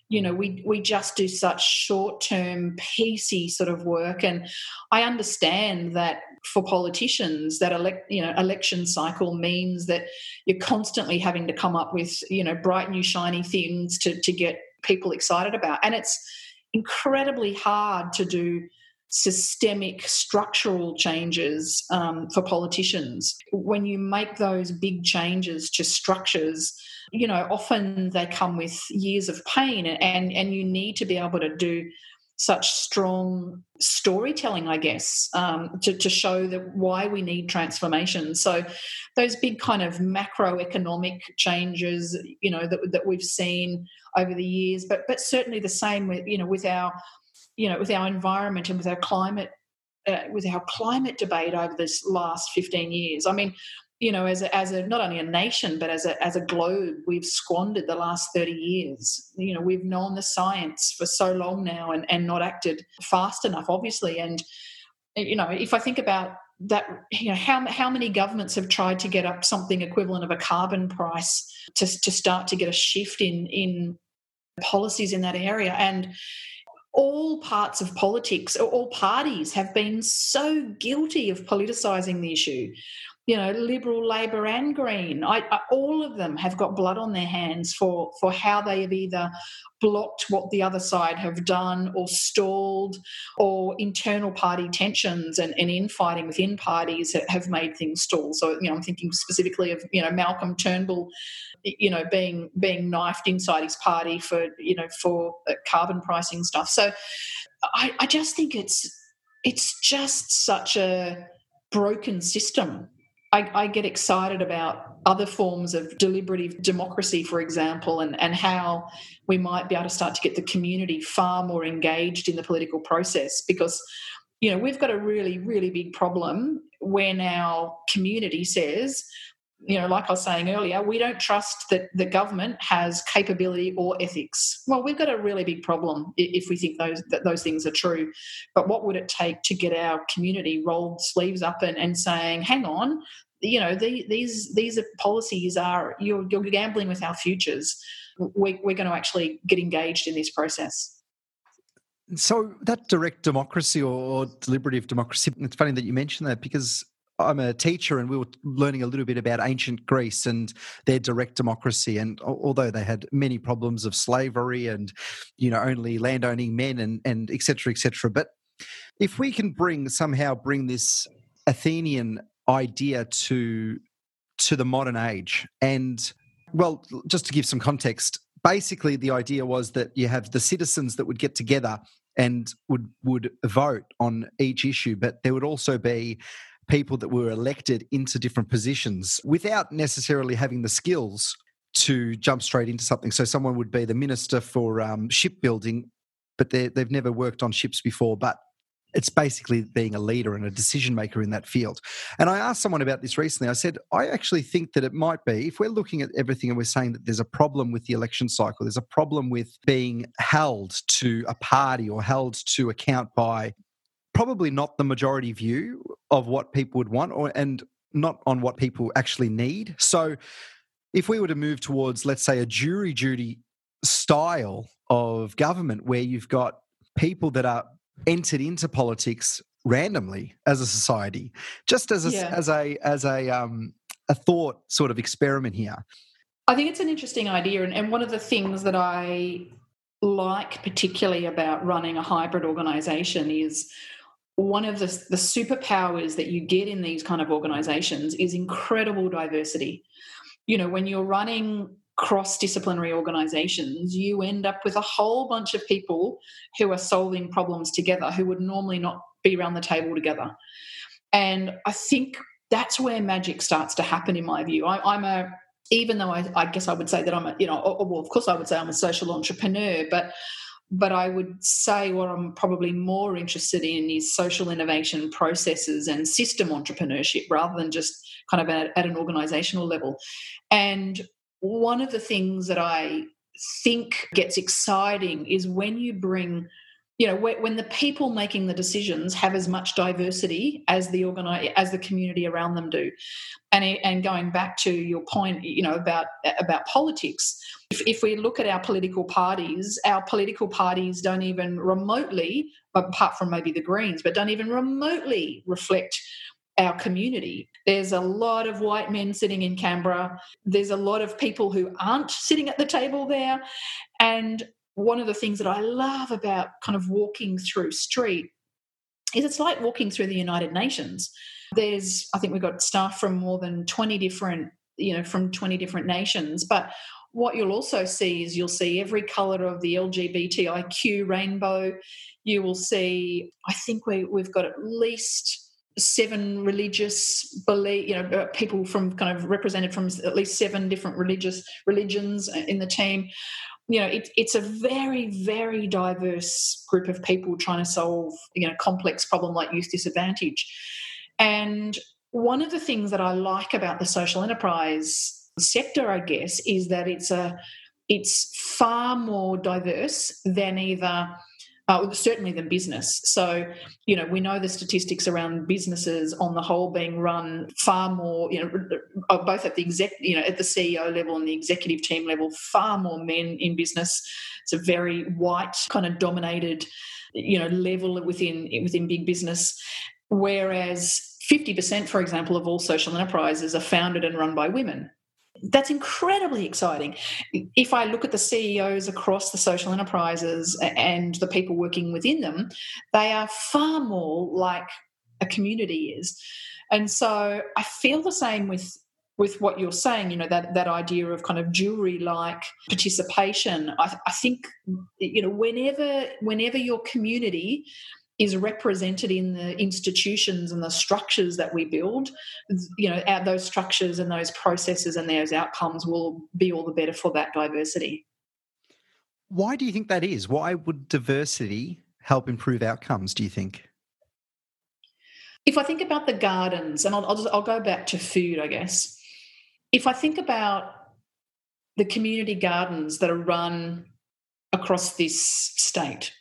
Speaker 1: you know we we just do such short term piecey sort of work and i understand that for politicians that elect you know election cycle means that you're constantly having to come up with you know bright new shiny things to to get people excited about. And it's incredibly hard to do systemic structural changes um, for politicians. When you make those big changes to structures you know often they come with years of pain and and you need to be able to do such strong storytelling i guess um, to, to show that why we need transformation. So those big kind of macroeconomic changes you know that, that we've seen over the years but but certainly the same with you know with our you know with our environment and with our climate uh, with our climate debate over this last 15 years. I mean you know, as a, as a not only a nation but as a as a globe, we've squandered the last thirty years. You know, we've known the science for so long now and and not acted fast enough, obviously. And eh, you know, if I think about that, you know, how how many governments have tried to get up something equivalent of a carbon price to to start to get a shift in in policies in that area and all parts of politics all parties have been so guilty of politicizing the issue you know, Liberal, Labor, and Green. I, I, all of them have got blood on their hands for for how they have either blocked what the other side have done, or stalled, or internal party tensions and, and infighting within parties have made things stall. So, you know, I'm thinking specifically of you know Malcolm Turnbull, you know, being being knifed inside his party for you know for uh, carbon pricing stuff. So, I, I just think it's it's just such a broken system I, I, get excited about other forms of deliberative democracy, for example, and, and how we might be able to start to get the community far more engaged in the political process because, you know, we've got a really, really big problem when our community says, you know, like I was saying earlier, we don't trust that the government has capability or ethics. Well, we've got a really big problem if we think those that those things are true. But what would it take to get our community rolled sleeves up and, and saying, hang on, you know, the, these these policies are you're, you're gambling with our futures. We, we're going to actually get engaged in this process.
Speaker 2: So that direct democracy or deliberative democracy, it's funny that you mentioned that because I'm a teacher and we were learning a little bit about ancient Greece and their direct democracy. And although they had many problems of slavery and, you know, only landowning men and, and et cetera, et cetera. But if we can bring somehow bring this Athenian idea to to the modern age and well just to give some context basically the idea was that you have the citizens that would get together and would would vote on each issue but there would also be people that were elected into different positions without necessarily having the skills to jump straight into something. So someone would be the minister for um, shipbuilding, but they've never worked on ships before, but it's basically being a leader and a decision maker in that field. And I asked someone about this recently. I said, I actually think that it might be, if we're looking at everything and we're saying that there's a problem with the election cycle, there's a problem with being held to a party or held to account by probably not the majority view of what people would want or and not on what people actually need. So if we were to move towards let's say a jury duty style of government where you've got people that are entered into politics randomly as a society just as a yeah. as a as a um a thought sort of experiment here
Speaker 1: i think it's an interesting idea and, and one of the things that i like particularly about running a hybrid organization is one of the, the superpowers that you get in these kind of organizations is incredible diversity. You know, when you're running cross disciplinary organizations, you end up with a whole bunch of people who are solving problems together who would normally not be around the table together. And I think that's where magic starts to happen, in my view. I, am a even though I, I, guess I would say that I'm a, you know, oh, well, of course I would say I'm a social entrepreneur, but but I would say what I'm probably more interested in is social innovation processes and system entrepreneurship rather than just kind of at, at an organizational level. And one of the things that I think gets exciting is when you bring you know when the people making the decisions have as much diversity as the organize as the community around them do and and going back to your point you know about about politics if, if we look at our political parties our political parties don't even remotely apart from maybe the greens but don't even remotely reflect our community. There's a lot of white men sitting in Canberra. There's a lot of people who aren't sitting at the table there. And one of the things that I love about kind of walking through STREAT is it's like walking through the United Nations. There's, I think we've got staff from more than 20 different, you know, from 20 different nations. But what you'll also see is you'll see every colour of the LGBTIQ rainbow. You will see, I think we, we've got at least seven religious belief you know uh, people from kind of represented from at least seven different religious religions in the team you know, it, it's a very, very diverse group of people trying to solve, you know, complex problem like youth disadvantage. And one of the things that I like about the social enterprise sector, I guess, is that it's a it's far more diverse than either uh, certainly than business. So, you know, we know the statistics around businesses on the whole being run far more, you know, uh, both at the exec, you know, at the CEO level and the executive team level, far more men in business. It's a very white kind of dominated, you know, level within within big business, whereas. 50%, for example, of all social enterprises are founded and run by women that's incredibly exciting. If I look at the CEOs across the social enterprises and the people working within them, they are far more like a community is. And so I feel the same with with what you're saying, you know, that that idea of kind of jury like participation. I, I think you know, whenever whenever your community is represented in the institutions and the structures that we build you know those structures and those processes and those outcomes will be all the better for that diversity.
Speaker 2: Why do you think that is? Why would diversity help improve outcomes do you think?
Speaker 1: If i think about the gardens and i'll, I'll just i'll go back to food i guess. If i think about the community gardens that are run across this state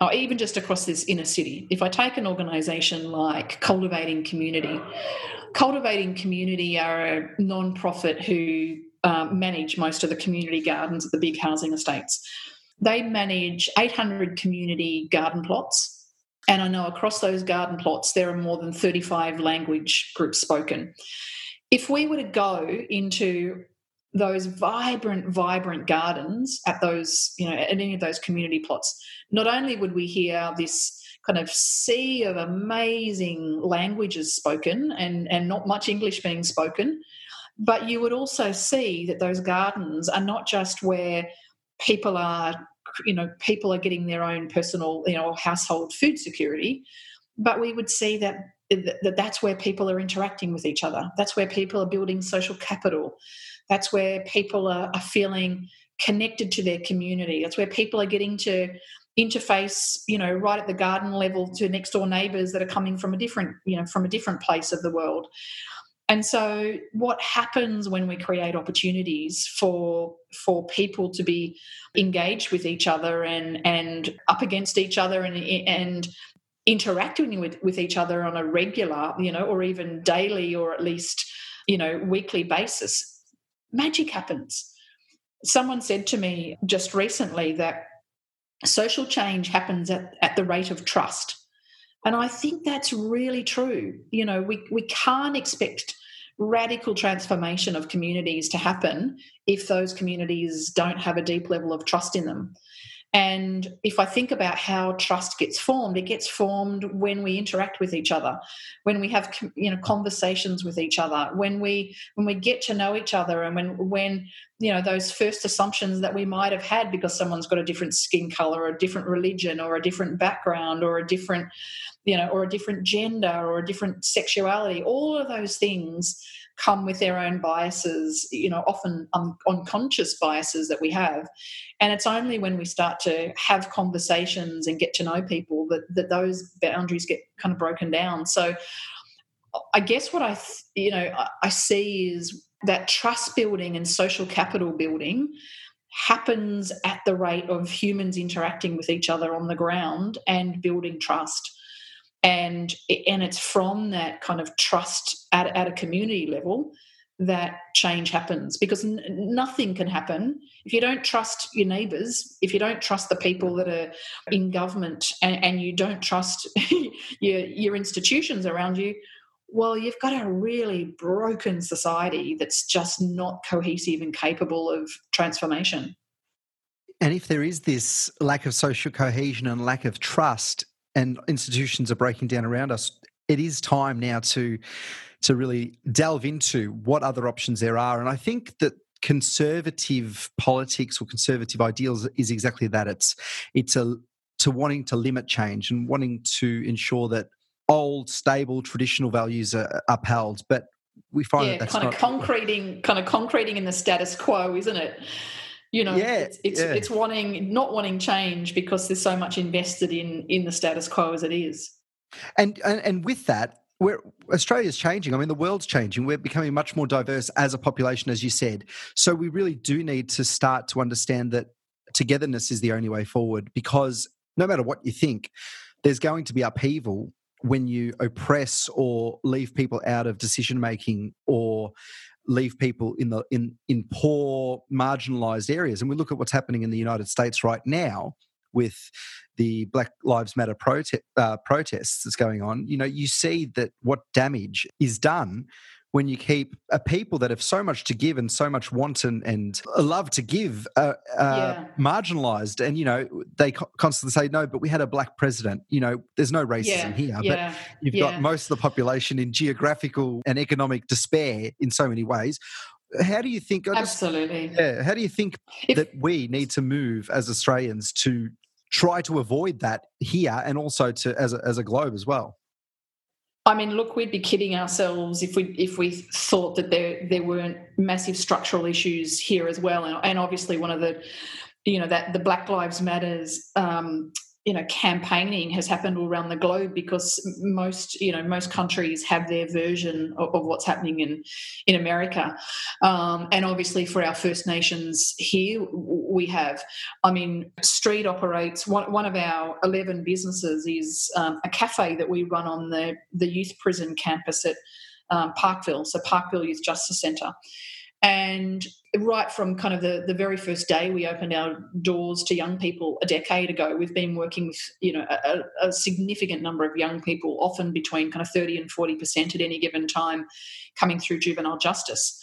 Speaker 1: or even just across this inner city. If I take an organisation like Cultivating Community, Cultivating Community are a non-profit who um, manage most of the community gardens at the big housing estates. They manage 800 community garden plots. And I know across those garden plots, there are more than 35 language groups spoken. If we were to go into those vibrant, vibrant gardens at those, you know, at any of those community plots, not only would we hear this kind of sea of amazing languages spoken and, and not much English being spoken, but you would also see that those gardens are not just where people are, you know, people are getting their own personal, you know, household food security, but we would see that that that's where people are interacting with each other. That's where people are building social capital. That's where people are, are feeling connected to their community. That's where people are getting to interface you know right at the garden level to next door neighbors that are coming from a different you know from a different place of the world and so what happens when we create opportunities for for people to be engaged with each other and and up against each other and and interacting with with each other on a regular you know or even daily or at least you know weekly basis magic happens. Someone said to me just recently that social change happens at, at the rate of trust. And I think that's really true. You know, we, we can't expect radical transformation of communities to happen if those communities don't have a deep level of trust in them. And if I think about how trust gets formed, it gets formed when we interact with each other, when we have you know conversations with each other, when we when we get to know each other, and when when you know those first assumptions that we might have had because someone's got a different skin color, or a different religion, or a different background, or a different you know, or a different gender, or a different sexuality, all of those things come with their own biases, you know, often un- unconscious biases that we have. And it's only when we start to have conversations and get to know people that, that those boundaries get kind of broken down. So I guess what I, you know, I see is that trust building and social capital building happens at the rate of humans interacting with each other on the ground and building trust and and it's from that kind of trust at, at a community level that change happens because n- nothing can happen. If you don't trust your neighbours if you don't trust the people that are in government and, and you don't trust your, your institutions around you well you've got a really broken society that's just not cohesive and capable of transformation.
Speaker 2: And if there is this lack of social cohesion and lack of trust and institutions are breaking down around us, it is time now to to really delve into what other options there are. And I think that conservative politics or conservative ideals is exactly that. It's it's a to wanting to limit change and wanting to ensure that old, stable, traditional values are upheld. But we find
Speaker 1: yeah,
Speaker 2: that that's
Speaker 1: kind
Speaker 2: not...
Speaker 1: of concreting, kind of concreting in the status quo, isn't it? you know yeah, it's it's, yeah. it's wanting not wanting change because there's so much invested in in the status quo as it is
Speaker 2: and and, and with that we're, Australia's changing. I mean, the world's changing. We're becoming much more diverse as a population, as you said. So we really do need to start to understand that togetherness is the only way forward because no matter what you think, there's going to be upheaval when you oppress or leave people out of decision making or leave people in the in in poor marginalized areas and we look at what's happening in the united states right now with the black lives matter prote- uh, protests that's going on you know you see that what damage is done when you keep a people that have so much to give and so much want and, and love to give uh, uh, yeah. marginalized and you know they constantly say no but we had a black president you know there's no racism
Speaker 1: yeah.
Speaker 2: here
Speaker 1: yeah.
Speaker 2: but you've got most of the population in geographical and economic despair in so many ways how do you think
Speaker 1: absolutely
Speaker 2: yeah how do you think if, that we need to move as australians to try to avoid that here and also to as a, as a globe as well.
Speaker 1: I mean, look, we'd be kidding ourselves if we if we thought that there there weren't massive structural issues here as well, and, and obviously one of the, you know, that the Black Lives Matters um, you know campaigning has happened all around the globe because most you know most countries have their version of, of what's happening in in America, um, and obviously for our First Nations here we have. I mean, STREAT operates one one of our eleven businesses is um, a cafe that we run on the the youth prison campus at um, Parkville, so Parkville Youth Justice Centre. And right from kind of the, the very first day we opened our doors to young people a decade ago, we've been working with, you know, a, a significant number of young people, often between kind of 30 and 40% at any given time coming through juvenile justice.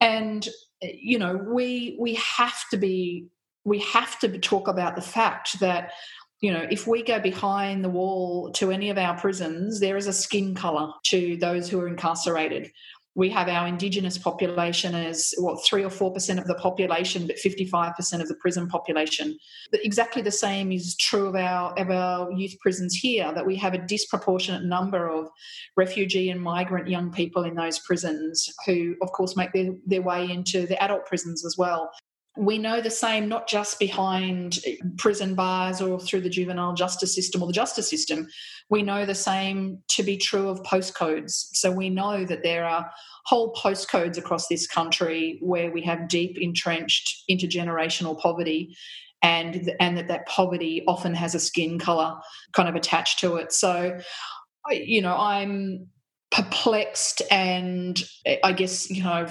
Speaker 1: And, you know, we we have to be we have to talk about the fact that you know, if we go behind the wall to any of our prisons, there is a skin colour to those who are incarcerated we have our indigenous population as what three or four percent of the population, but fifty-five percent of the prison population. But exactly the same is true of our of our youth prisons here. That we have a disproportionate number of refugee and migrant young people in those prisons, who of course make their, their way into the adult prisons as well we know the same not just behind prison bars or through the juvenile justice system or the justice system. We know the same to be true of postcodes. So we know that there are whole postcodes across this country where we have deep entrenched intergenerational poverty and and that that poverty often has a skin color kind of attached to it. So you know, I'm perplexed and I guess you know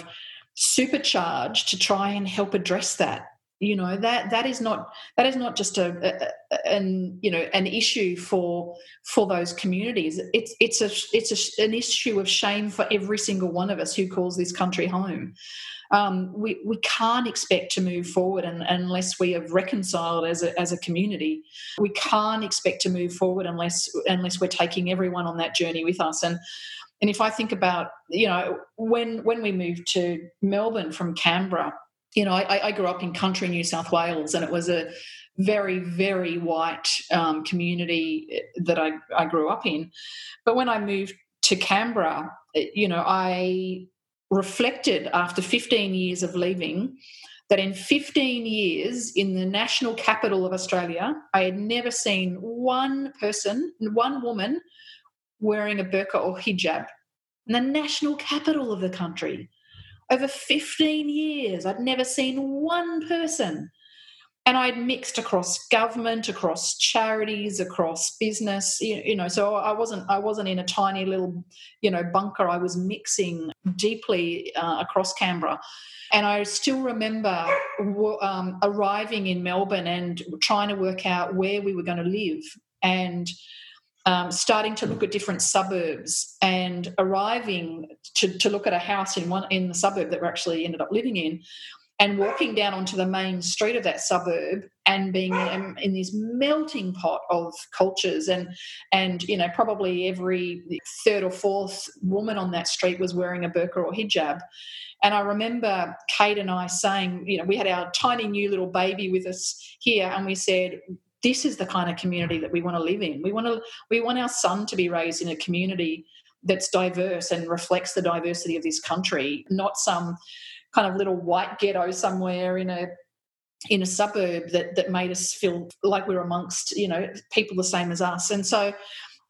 Speaker 1: supercharged to try and help address that you know that that is not that is not just a, a, an you know an issue for for those communities it's it's a it's a, an issue of shame for every single one of us who calls this country home um, we, we can't expect to move forward and, unless we have reconciled as a, as a community. We can't expect to move forward unless unless we're taking everyone on that journey with us. And and if I think about you know when when we moved to Melbourne from Canberra, you know I, I grew up in country New South Wales, and it was a very very white um, community that I, I grew up in. But when I moved to Canberra, you know I reflected after 15 years of leaving that in 15 years in the national capital of Australia, I had never seen one person, one woman wearing a burqa or hijab in the national capital of the country. Over 15 years, I'd never seen one person and I'd mixed across government, across charities, across business. You, you, know, so I wasn't I wasn't in a tiny little you know bunker. I was mixing deeply uh, across Canberra, and I still remember um, arriving in Melbourne and trying to work out where we were going to live and. Um, starting to look at different suburbs and arriving to, to look at a house in one in the suburb that we actually ended up living in and walking down onto the main street of that suburb and being in, in, this melting pot of cultures. And and you know probably every third or fourth woman on that street was wearing a burqa or hijab. And i remember kate and i saying you know we had our tiny new little baby with us here and we said this is the kind of community that we want to live in. We want to we want our son to be raised in a community that's diverse and reflects the diversity of this country not some kind of little white ghetto somewhere in a in a suburb that that made us feel like we're amongst you know people the same as us. And so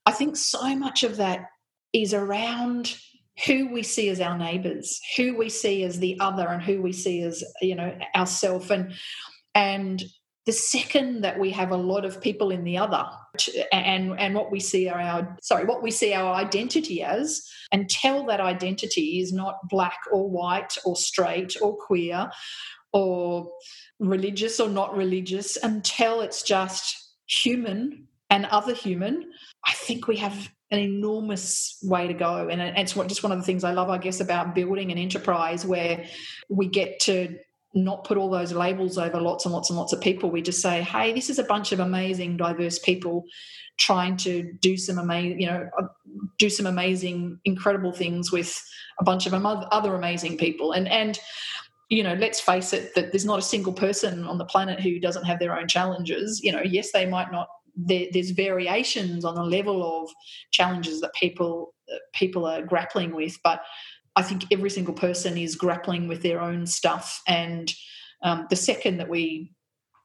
Speaker 1: i think so much of that is around who we see as our neighbors who we see as the other and who we see as you know ourself. And and the second that we have a lot of people in the other and and what we see are our sorry what we see our identity as until that identity is not black or white or straight or queer or religious or not religious until it's just human and other human i think we have an enormous way to go. And it's just one of the things i love i guess about building an enterprise where we get to not put all those labels over lots and lots and lots of people. We just say, hey, this is a bunch of amazing, diverse people trying to do some amazing, you know, uh, do some amazing, incredible things with a bunch of other amazing people. And and you know, let's face it, that there's not a single person on the planet who doesn't have their own challenges. You know, yes, they might not. There, there's variations on the level of challenges that people uh, people are grappling with, but I think every single person is grappling with their own stuff. And um, the second that we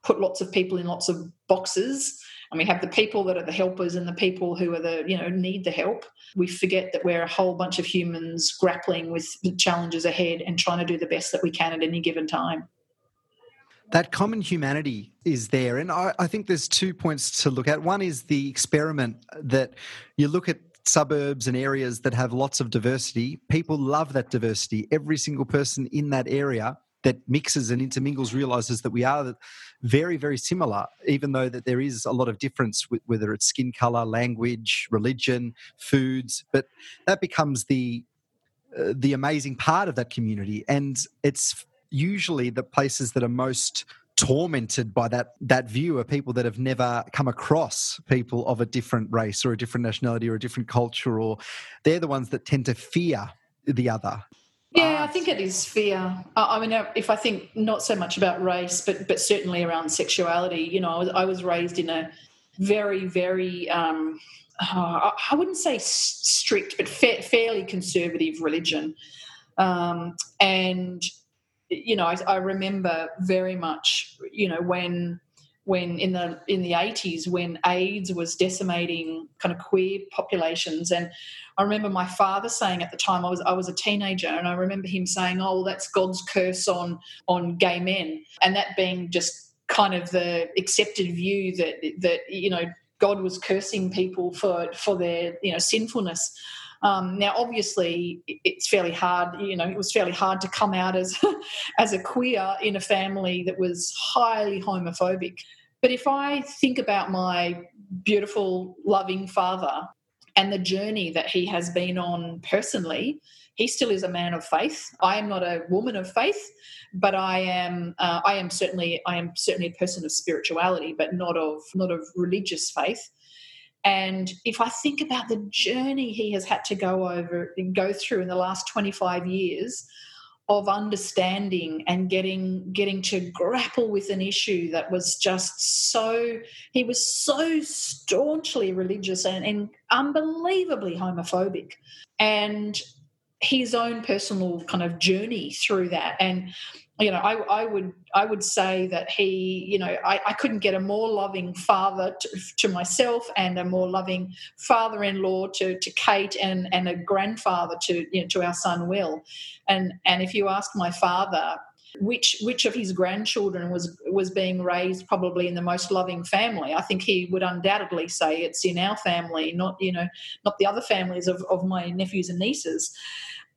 Speaker 1: put lots of people in lots of boxes, and we have the people that are the helpers and the people who are the you know need the help we forget that we're a whole bunch of humans grappling with challenges ahead and trying to do the best that we can at any given time.
Speaker 2: That common humanity is there. And I, I think there's two points to look at. One is the experiment that you look at suburbs and areas that have lots of diversity, people love that diversity. Every single person in that area that mixes and intermingles realizes that we are very very similar even though that there is a lot of difference whether it's skin color language religion foods. But that becomes the uh, the amazing part of that community. And it's usually the places that are most tormented by that that view of people that have never come across people of a different race or a different nationality or a different culture or they're the ones that tend to fear the other
Speaker 1: yeah, I think it is fear. I mean, if I think not so much about race, but but certainly around sexuality. You know, I was, I was raised in a very, very um, uh, I wouldn't say strict, but fa- fairly conservative religion, um, and you know, I, I, remember very much, you know, when when in the in the 80s when AIDS was decimating kind of queer populations. And I remember my father saying at the time I was I was a teenager and I remember him saying oh well, that's God's curse on on gay men. And that being just kind of the accepted view that that you know God was cursing people for for their you know sinfulness Um, now, obviously, it's fairly hard. You know, it was fairly hard to come out as as a queer in a family that was highly homophobic. But if I think about my beautiful, loving father and the journey that he has been on personally, he still is a man of faith. I am not a woman of faith, but I am. Uh, I am certainly. I am certainly a person of spirituality, but not of not of religious faith. And if I think about the journey he has had to go over and go through in the last 25 years of understanding and getting getting to grapple with an issue that was just so he was so staunchly religious and, and unbelievably homophobic. And his own personal kind of journey through that. And you know, I, I, would I would say that he, you know, I, I couldn't get a more loving father to, to, myself and a more loving father-in-law to, to Kate and, and a grandfather to you know, to our son Will, and and if you ask my father which which of his grandchildren was was being raised probably in the most loving family, I think he would undoubtedly say it's in our family, not you know not the other families of, of my nephews and nieces.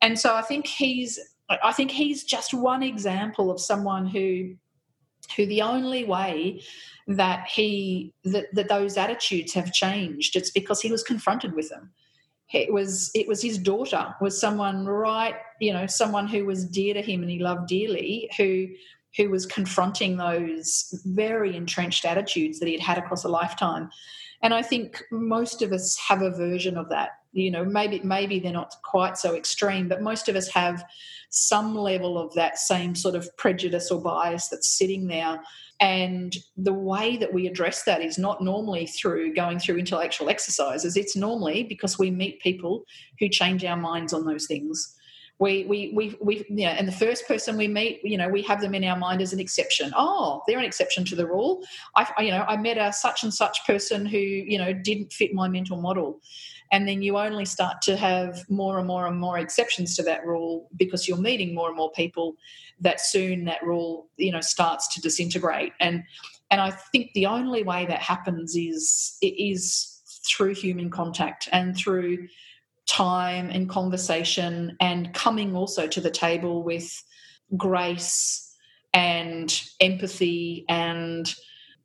Speaker 1: And so I think he's I think he's just one example of someone who who the only way that he that, that those attitudes have changed it's because he was confronted with them it was it was his daughter was someone right you know someone who was dear to him and he loved dearly who who was confronting those very entrenched attitudes that he had had across a lifetime. And i think most of us have a version of that you know maybe maybe they're not quite so extreme but most of us have some level of that same sort of prejudice or bias that's sitting there and the way that we address that is not normally through going through intellectual exercises. It's normally because we meet people who change our minds on those things. We we we, we you know, and the first person we meet you know we have them in our mind as an exception. Oh they're an exception to the rule. I you know i met a such and such person who you know didn't fit my mental model and then you only start to have more and more and more exceptions to that rule because you're meeting more and more people that soon that rule you know starts to disintegrate. And and i think the only way that happens is is through human contact and through time and conversation and coming also to the table with grace and empathy and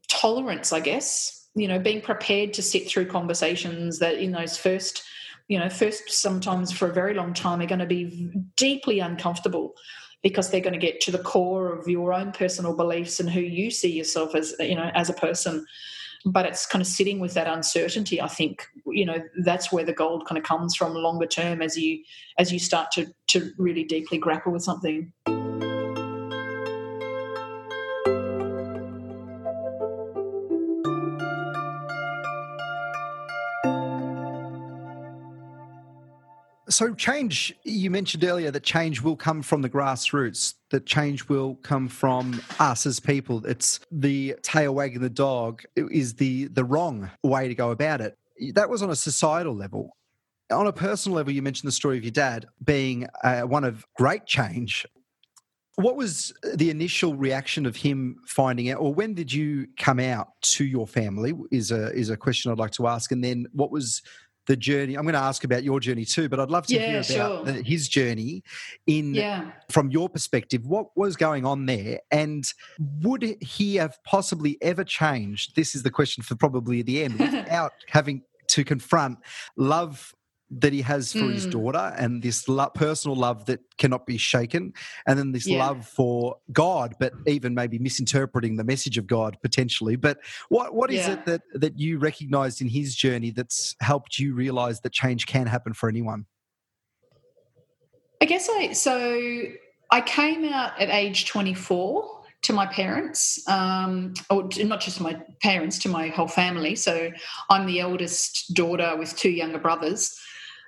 Speaker 1: tolerance i guess you know being prepared to sit through conversations that in those first you know first sometimes for a very long time are going to be deeply uncomfortable because they're going to get to the core of your own personal beliefs and who you see yourself as you know as a person. But it's kind of sitting with that uncertainty i think you know that's where the gold kind of comes from longer term as you as you start to to really deeply grapple with something
Speaker 2: So, change, you mentioned earlier that change will come from the grassroots, that change will come from us as people. It's the tail wagging the dog is the, the wrong way to go about it. That was on a societal level. On a personal level, you mentioned the story of your dad being uh, one of great change. What was the initial reaction of him finding out, or when did you come out to your family? Is a is a question I'd like to ask, and then what was the journey. I'm going to ask about your journey too, but I'd love to yeah, hear about sure. Uh, his journey in yeah. from your perspective. What was going on there, and would he have possibly ever changed? This is the question for probably the end without having to confront love that he has for mm. his daughter and this lo- personal love that cannot be shaken and then this yeah. love for god but even maybe misinterpreting the message of god potentially but what what is yeah. it that that you recognized in his journey that's helped you realize that change can happen for anyone
Speaker 1: i guess i so i came out at age 24 to my parents, um, or not just my parents, to my whole family. So I'm the eldest daughter with two younger brothers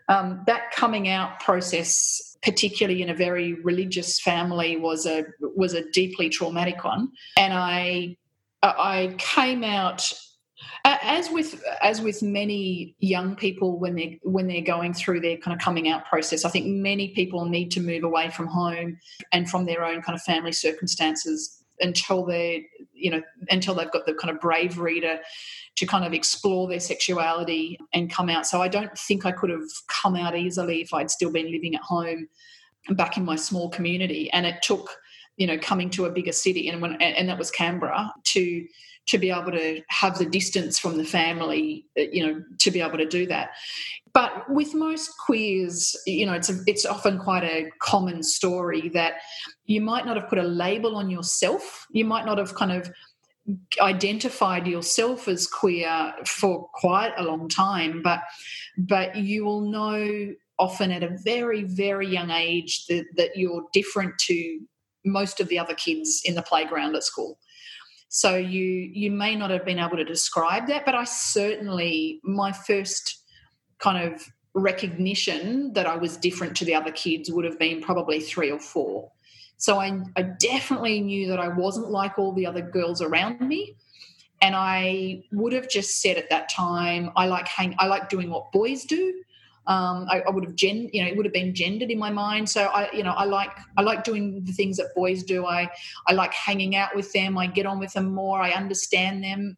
Speaker 1: um, that coming out process particularly in a very religious family was a was a deeply traumatic one. And i i came out as with as with many young people when they when they're going through their kind of coming out process i think many people need to move away from home and from their own kind of family circumstances until they you know until they've got the kind of bravery to to kind of explore their sexuality and come out. So I don't think I could have come out easily if I'd still been living at home back in my small community. And it took, you know, coming to a bigger city and when and that was Canberra to to be able to have the distance from the family, uh, you know, to be able to do that. But with most queers, you know, it's a, it's often quite a common story that you might not have put a label on yourself. You might not have kind of identified yourself as queer for quite a long time, but but you will know often at a very very young age that, that you're different to most of the other kids in the playground at school. So you you may not have been able to describe that, but I certainly my first kind of recognition that I was different to the other kids would have been probably three or four. So I, I definitely knew that I wasn't like all the other girls around me. And I would have just said at that time, I like hang, I like doing what boys do. Um, I, I, would have gen, you know, it would have been gendered in my mind. So I, you know, I like I like doing the things that boys do. I I like hanging out with them. I get on with them more. I understand them,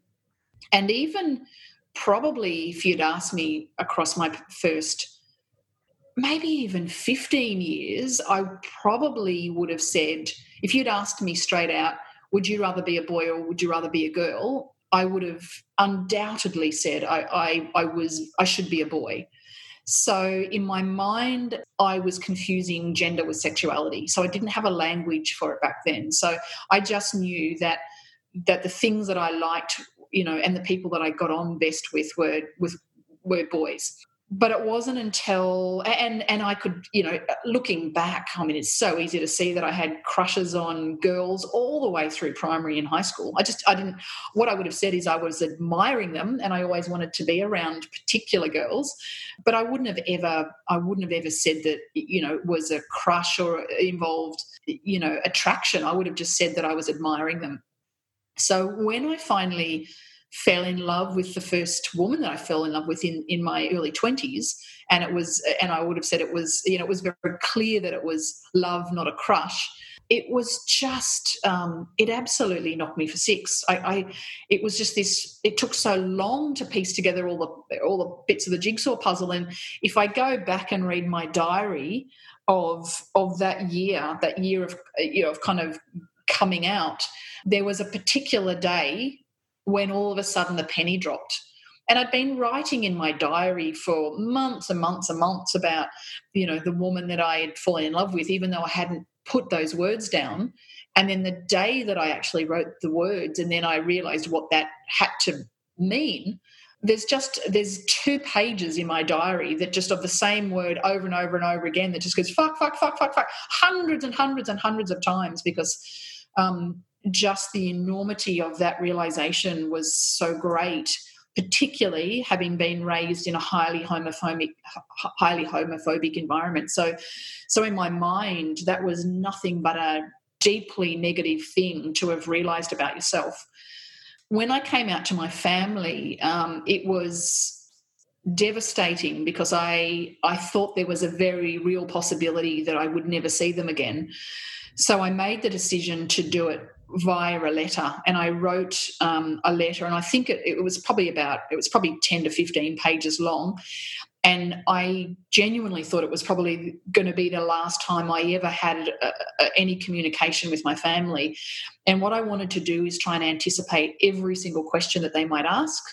Speaker 1: and even probably if you'd asked me across my first maybe even 15 years, I probably would have said, if you'd asked me straight out, would you rather be a boy or would you rather be a girl? I would have undoubtedly said I, I, I was I should be a boy. So in my mind, I was confusing gender with sexuality. So I didn't have a language for it back then. So I just knew that that the things that I liked, you know, and the people that I got on best with were with were boys but it wasn't until and and I could you know looking back I mean it's so easy to see that I had crushes on girls all the way through primary and high school. I just I didn't what I would have said is I was admiring them and I always wanted to be around particular girls but I wouldn't have ever I wouldn't have ever said that you know was a crush or involved you know attraction. I would have just said that I was admiring them. So when I finally fell in love with the first woman that I fell in love with in, in my early 20s. And it was, and I would have said it was, you know, it was very clear that it was love, not a crush. It was just, um, it absolutely knocked me for six. I, I, it was just this. It took so long to piece together all the all the bits of the jigsaw puzzle. And if I go back and read my diary of of that year, that year of you know of kind of coming out, there was a particular day when all of a sudden the penny dropped. And I'd been writing in my diary for months and months and months about, you know, the woman that I had fallen in love with, even though I hadn't put those words down. And then the day that I actually wrote the words, and then I realized what that had to mean, there's just there's two pages in my diary that just of the same word over and over and over again that just goes fuck fuck fuck fuck fuck hundreds and hundreds and hundreds of times because um, just the enormity of that realization was so great particularly having been raised in a highly homophobic highly homophobic environment. So so in my mind that was nothing but a deeply negative thing to have realized about yourself. When i came out to my family um, it was devastating because i i thought there was a very real possibility that i would never see them again. So i made the decision to do it via a letter and i wrote um, a letter and i think it, it, was probably about it was probably 10 to 15 pages long. And i genuinely thought it was probably going to be the last time i ever had a, a, any communication with my family. And what i wanted to do is try and anticipate every single question that they might ask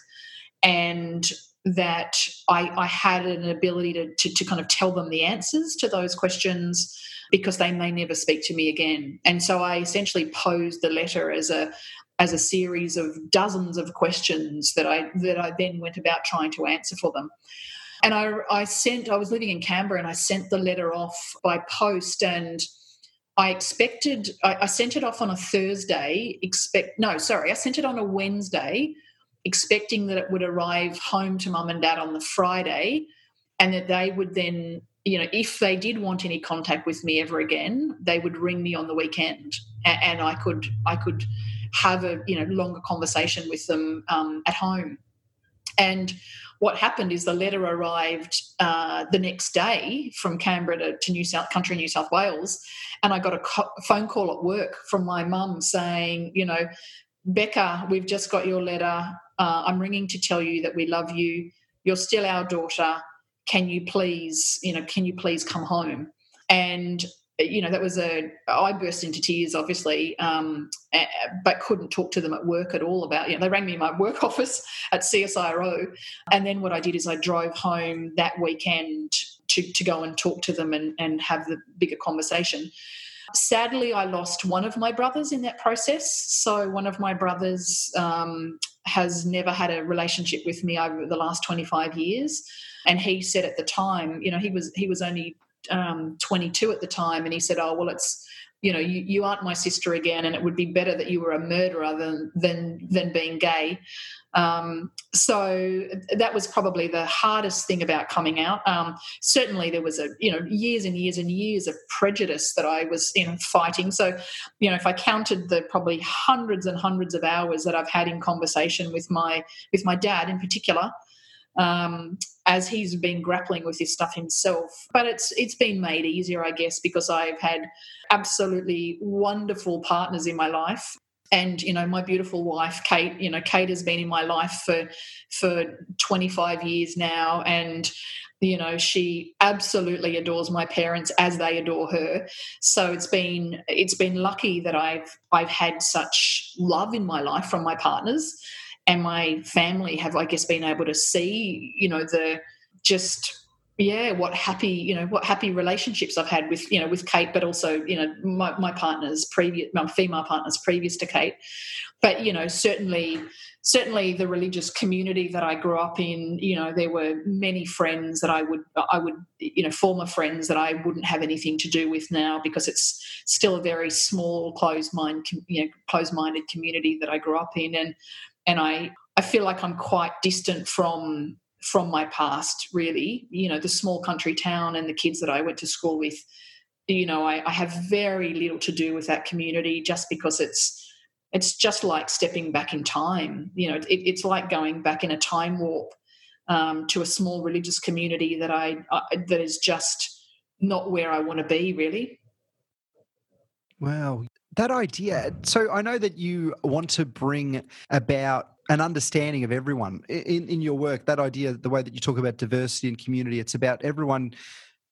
Speaker 1: and that I, I had an ability to, to, to kind of tell them the answers to those questions because they may never speak to me again. And so I essentially posed the letter as a as a series of dozens of questions that I that I then went about trying to answer for them. And I, I sent I was living in Canberra and I sent the letter off by post and I expected I, I sent it off on a Thursday, expect no, sorry, I sent it on a Wednesday, expecting that it would arrive home to mum and dad on the Friday and that they would then you know, if they did want any contact with me ever again, they would ring me on the weekend, and, and I could I could have a you know longer conversation with them um, at home. And what happened is the letter arrived uh, the next day from Canberra to, to, New South Country, New South Wales, and I got a co- phone call at work from my mum saying, you know, Becca, we've just got your letter. Uh, I'm ringing to tell you that we love you. You're still our daughter. Can you please, you know, can you please come home? And you know that was a i burst into tears obviously um, but couldn't talk to them at work at all about you know they rang me in my work office at csiro and then what i did is i drove home that weekend to, to go and talk to them and, and have the bigger conversation. Sadly i lost one of my brothers in that process. So one of my brothers um, has never had a relationship with me over the last 25 years and he said at the time you know he was he was only um, 22 at the time, and he said, "Oh well, it's you know you, you aren't my sister again, and it would be better that you were a murderer than than than being gay." Um, so that was probably the hardest thing about coming out. Um, certainly, there was a you know years and years and years of prejudice that I was in fighting. So, you know, if I counted the probably hundreds and hundreds of hours that I've had in conversation with my with my dad in particular, um, as he's been grappling with this stuff himself. But it's it's been made easier, I guess, because I've had absolutely wonderful partners in my life. And you know, my beautiful wife, Kate. You know, Kate has been in my life for for 25 years now, and you know she absolutely adores my parents as they adore her so it's been it's been lucky that i've i've had such love in my life from my partners and my family have, I guess, been able to see, you know, the just yeah what happy you know what happy relationships i've had with you know with kate but also you know my, my partners previous my female partners previous to kate. But you know certainly certainly the religious community that i grew up in you know there were many friends that i would i would you know former friends that i wouldn't have anything to do with now because it's still a very small closed mind you know closed minded community that i grew up in. And and I I feel like I'm quite distant from from my past really. You know the small country town and the kids that I went to school with you know I, I have very little to do with that community just because it's it's just like stepping back in time you know it, it's like going back in a time warp um, to a small religious community that I, I that is just not where I want to be really
Speaker 2: Wow, that idea. So I know that you want to bring about an understanding of everyone in, in your work. That idea, the way that you talk about diversity and community, it's about everyone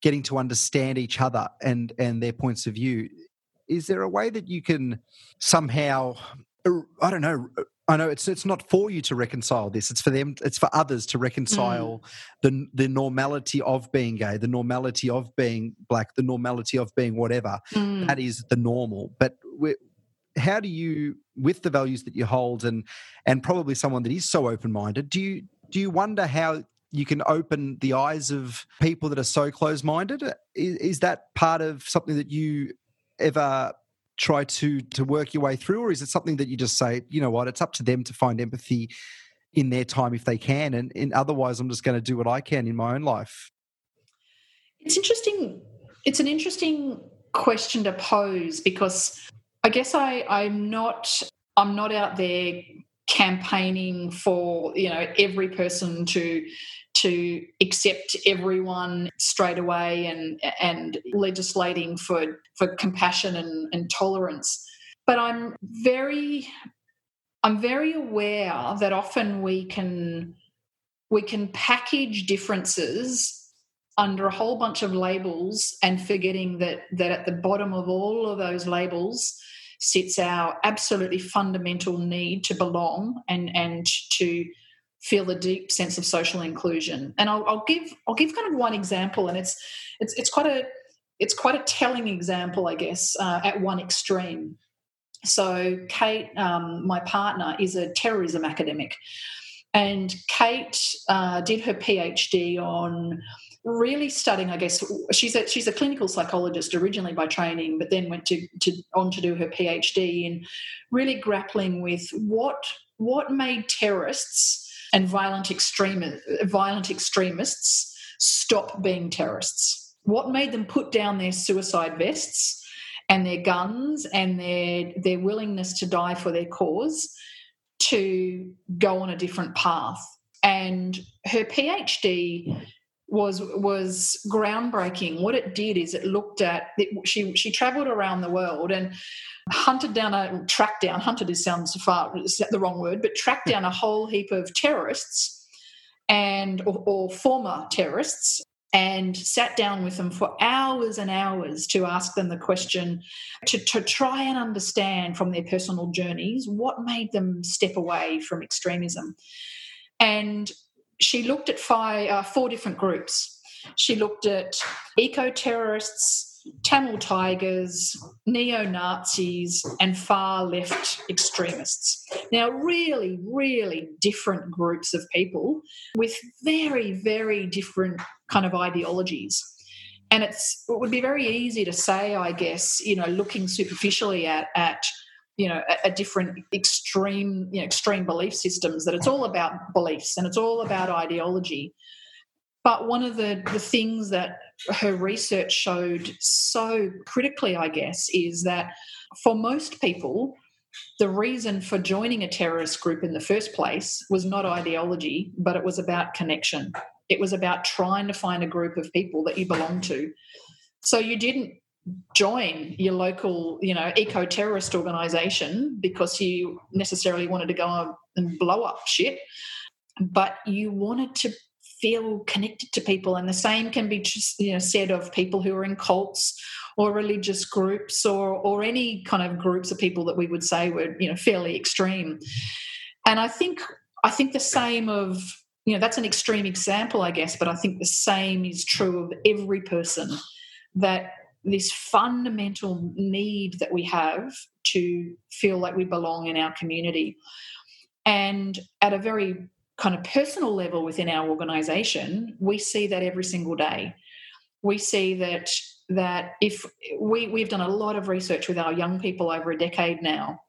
Speaker 2: getting to understand each other and and their points of view. Is there a way that you can somehow, I don't know, I know it's it's not for you to reconcile this. It's for them. It's for others to reconcile mm. the the normality of being gay, the normality of being black, the normality of being whatever. Mm. That is the normal. But how do you, with the values that you hold, and and probably someone that is so open minded, do you do you wonder how you can open the eyes of people that are so close minded? Is, is that part of something that you ever try to to work your way through or is it something that you just say you know what? It's up to them to find empathy in their time if they can and, and otherwise i'm just going to do what i can in my own life
Speaker 1: it's interesting it's an interesting question to pose because i guess i i'm not i'm not out there campaigning for you know every person to to accept everyone straight away and and legislating for for compassion and, and tolerance. But I'm very I'm very aware that often we can we can package differences under a whole bunch of labels and forgetting that that at the bottom of all of those labels sits our absolutely fundamental need to belong and and to feel a deep sense of social inclusion. And I'll, I'll give I'll give kind of one example, and it's it's it's quite a it's quite a telling example, I guess, uh, at one extreme. So Kate, um, my partner, is a terrorism academic, and Kate uh, did her PhD on really studying i guess she's a she's a clinical psychologist originally by training but then went to, to on to do her phd in really grappling with what what made terrorists and violent, extremi- violent extremists stop being terrorists? What made them put down their suicide vests and their guns and their, their willingness to die for their cause to go on a different path? And her PhD was was groundbreaking. What it did is it looked at it, she she travelled around the world and hunted down a tracked down hunted is sounds far the wrong word, but tracked down a whole heap of terrorists and or, or former terrorists and sat down with them for hours and hours to ask them the question to, to try and understand from their personal journeys what made them step away from extremism. And she looked at five, uh, four different groups. She looked at eco terrorists, Tamil tigers, neo Nazis, and far left extremists. Now, really, really different groups of people with very, very different kind of ideologies. And it's, it would be very easy to say, I guess, you know, looking superficially at, at you know a, a, different extreme you know, extreme belief systems that it's all about beliefs and it's all about ideology. But one of the, the things that her research showed so critically i guess is that for most people the reason for joining a terrorist group in the first place was not ideology but it was about connection. It was about trying to find a group of people that you belong to. So you didn't join your local, you know, eco terrorist organization because you necessarily wanted to go and blow up shit, but you wanted to feel connected to people. And the same can be you know, said of people who are in cults or religious groups or or any kind of groups of people that we would say were, you know, fairly extreme. And I think I think the same of you know that's an extreme example i guess but i think the same is true of every person that this fundamental need that we have to feel like we belong in our community. And at a very kind of personal level within our organization, we see that every single day. We see that that if we, we've done a lot of research with our young people over a decade now,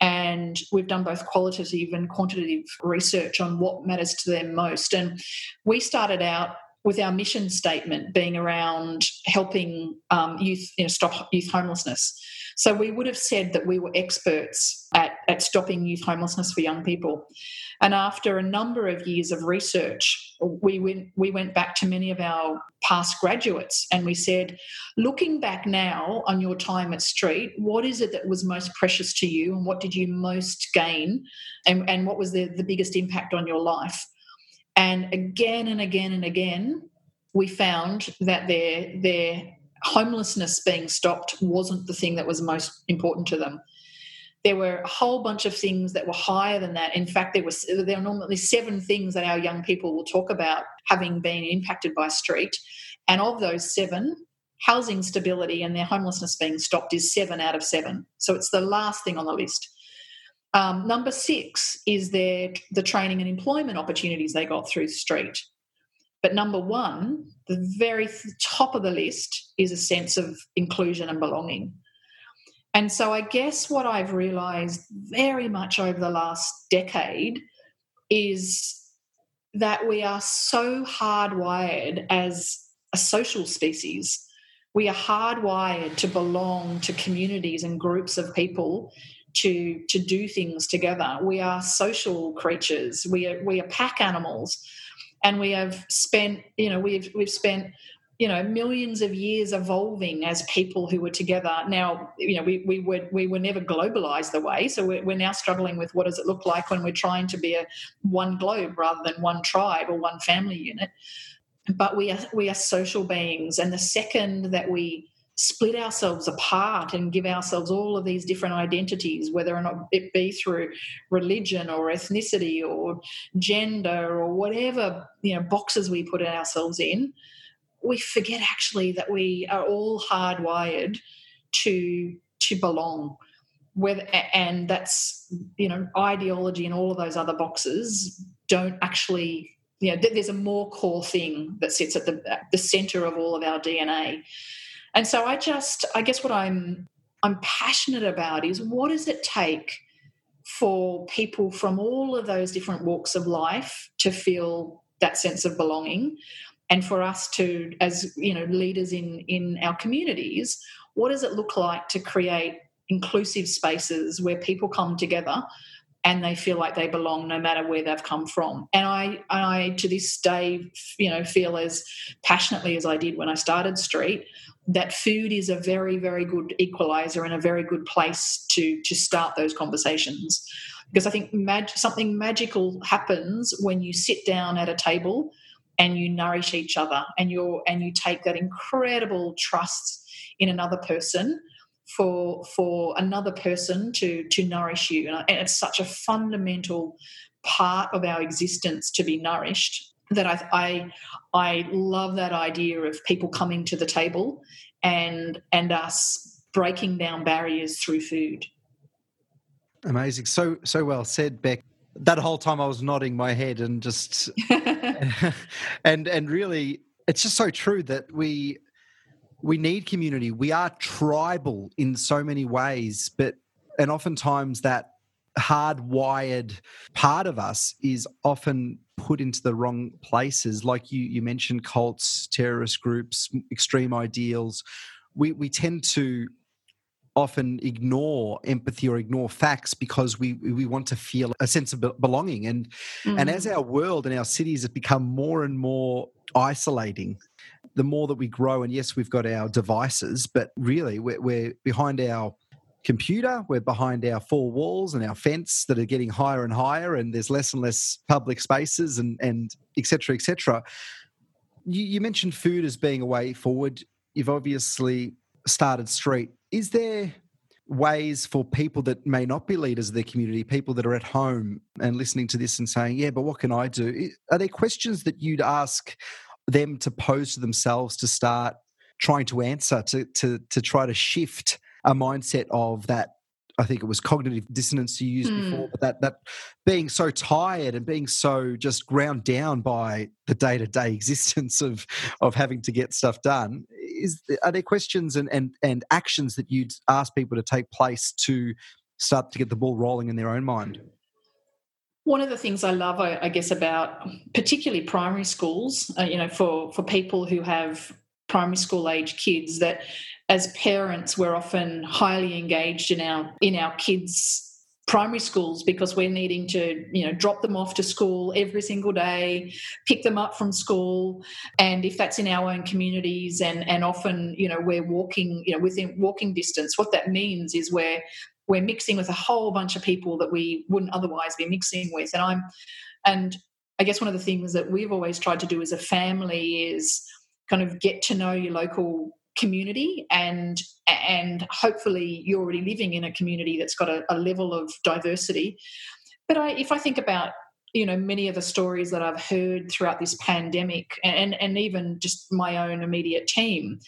Speaker 1: and we've done both qualitative and quantitative research on what matters to them most. And we started out with our mission statement being around helping um, youth you know, stop youth homelessness. So we would have said that we were experts at, at stopping youth homelessness for young people. And after a number of years of research, we went, we went back to many of our past graduates and we said, looking back now on your time at STREAT, what is it that was most precious to you and what did you most gain and, and what was the, the biggest impact on your life? And again and again and again, we found that their their homelessness being stopped wasn't the thing that was most important to them. There were a whole bunch of things that were higher than that. In fact, there was there are normally seven things that our young people will talk about having been impacted by streat, and of those seven, housing stability and their homelessness being stopped is seven out of seven. So it's the last thing on the list. Um, number six is their the training and employment opportunities they got through STREAT. But number one, the very top of the list is a sense of inclusion and belonging. And so I guess what I've realized very much over the last decade is that we are so hardwired as a social species. We are hardwired to belong to communities and groups of people to to do things together. We are social creatures. We are we are pack animals, and we have spent you know we've we've spent you know millions of years evolving as people who were together. Now you know we, we were we were never globalized the way. So we're, we're now struggling with what does it look like when we're trying to be a one globe rather than one tribe or one family unit. But we are we are social beings. And the second that we split ourselves apart and give ourselves all of these different identities, whether or not it be through religion or ethnicity or gender or whatever you know boxes we put ourselves in, we forget actually that we are all hardwired to to belong. Whether and that's you know ideology and all of those other boxes don't actually you know there's a more core thing that sits at the at the center of all of our DNA and so I just, I guess what I'm I'm passionate about is what does it take for people from all of those different walks of life to feel that sense of belonging? And for us to as you know leaders in in our communities what does it look like to create inclusive spaces where people come together and they feel like they belong no matter where they've come from. And I, I to this day, you know, feel as passionately as I did when I started STREAT that food is a very, very good equalizer and a very good place to to start those conversations. Because I think mag- something magical happens when you sit down at a table and you nourish each other and you're and you take that incredible trust in another person for for another person to to nourish you and it's such a fundamental part of our existence to be nourished that I, I I love that idea of people coming to the table and and us breaking down barriers through food.
Speaker 2: Amazing. So so well said, Beck. That whole time I was nodding my head and just and and really it's just so true that we we need community. We are tribal in so many ways, but and oftentimes that hardwired part of us is often put into the wrong places. Like you, you mentioned cults, terrorist groups, extreme ideals. We we tend to often ignore empathy or ignore facts because we we want to feel a sense of belonging and mm. and as our world and our cities have become more and more isolating the more that we grow, and yes, we've got our devices, but really we're, we're behind our computer, we're behind our four walls and our fence that are getting higher and higher, and there's less and less public spaces and and etc. etc. You, you mentioned food as being a way forward. You've obviously started STREAT. Is there ways for people that may not be leaders of their community, people that are at home and listening to this and saying, Yeah, but what can I do? Are there questions that you'd ask them to pose to themselves to start trying to answer to to to try to shift a mindset of that I think it was cognitive dissonance you used mm. before, but that that being so tired and being so just ground down by the day to day existence of of having to get stuff done is are there questions and and and actions that you'd ask people to take place to start to get the ball rolling in their own mind?
Speaker 1: One of the things I love, I, guess, about particularly primary schools, uh, you know, for for people who have primary school age kids, that as parents we're often highly engaged in our in our kids primary schools because we're needing to you know drop them off to school every single day pick them up from school. And if that's in our own communities and and often you know we're walking you know within walking distance what that means is we're we're mixing with a whole bunch of people that we wouldn't otherwise be mixing with. And i'm and i guess one of the things that we've always tried to do as a family is kind of get to know your local community and and hopefully you're already living in a community that's got a, a level of diversity. But I, if i think about you know many of the stories that i've heard throughout this pandemic and and even just my own immediate team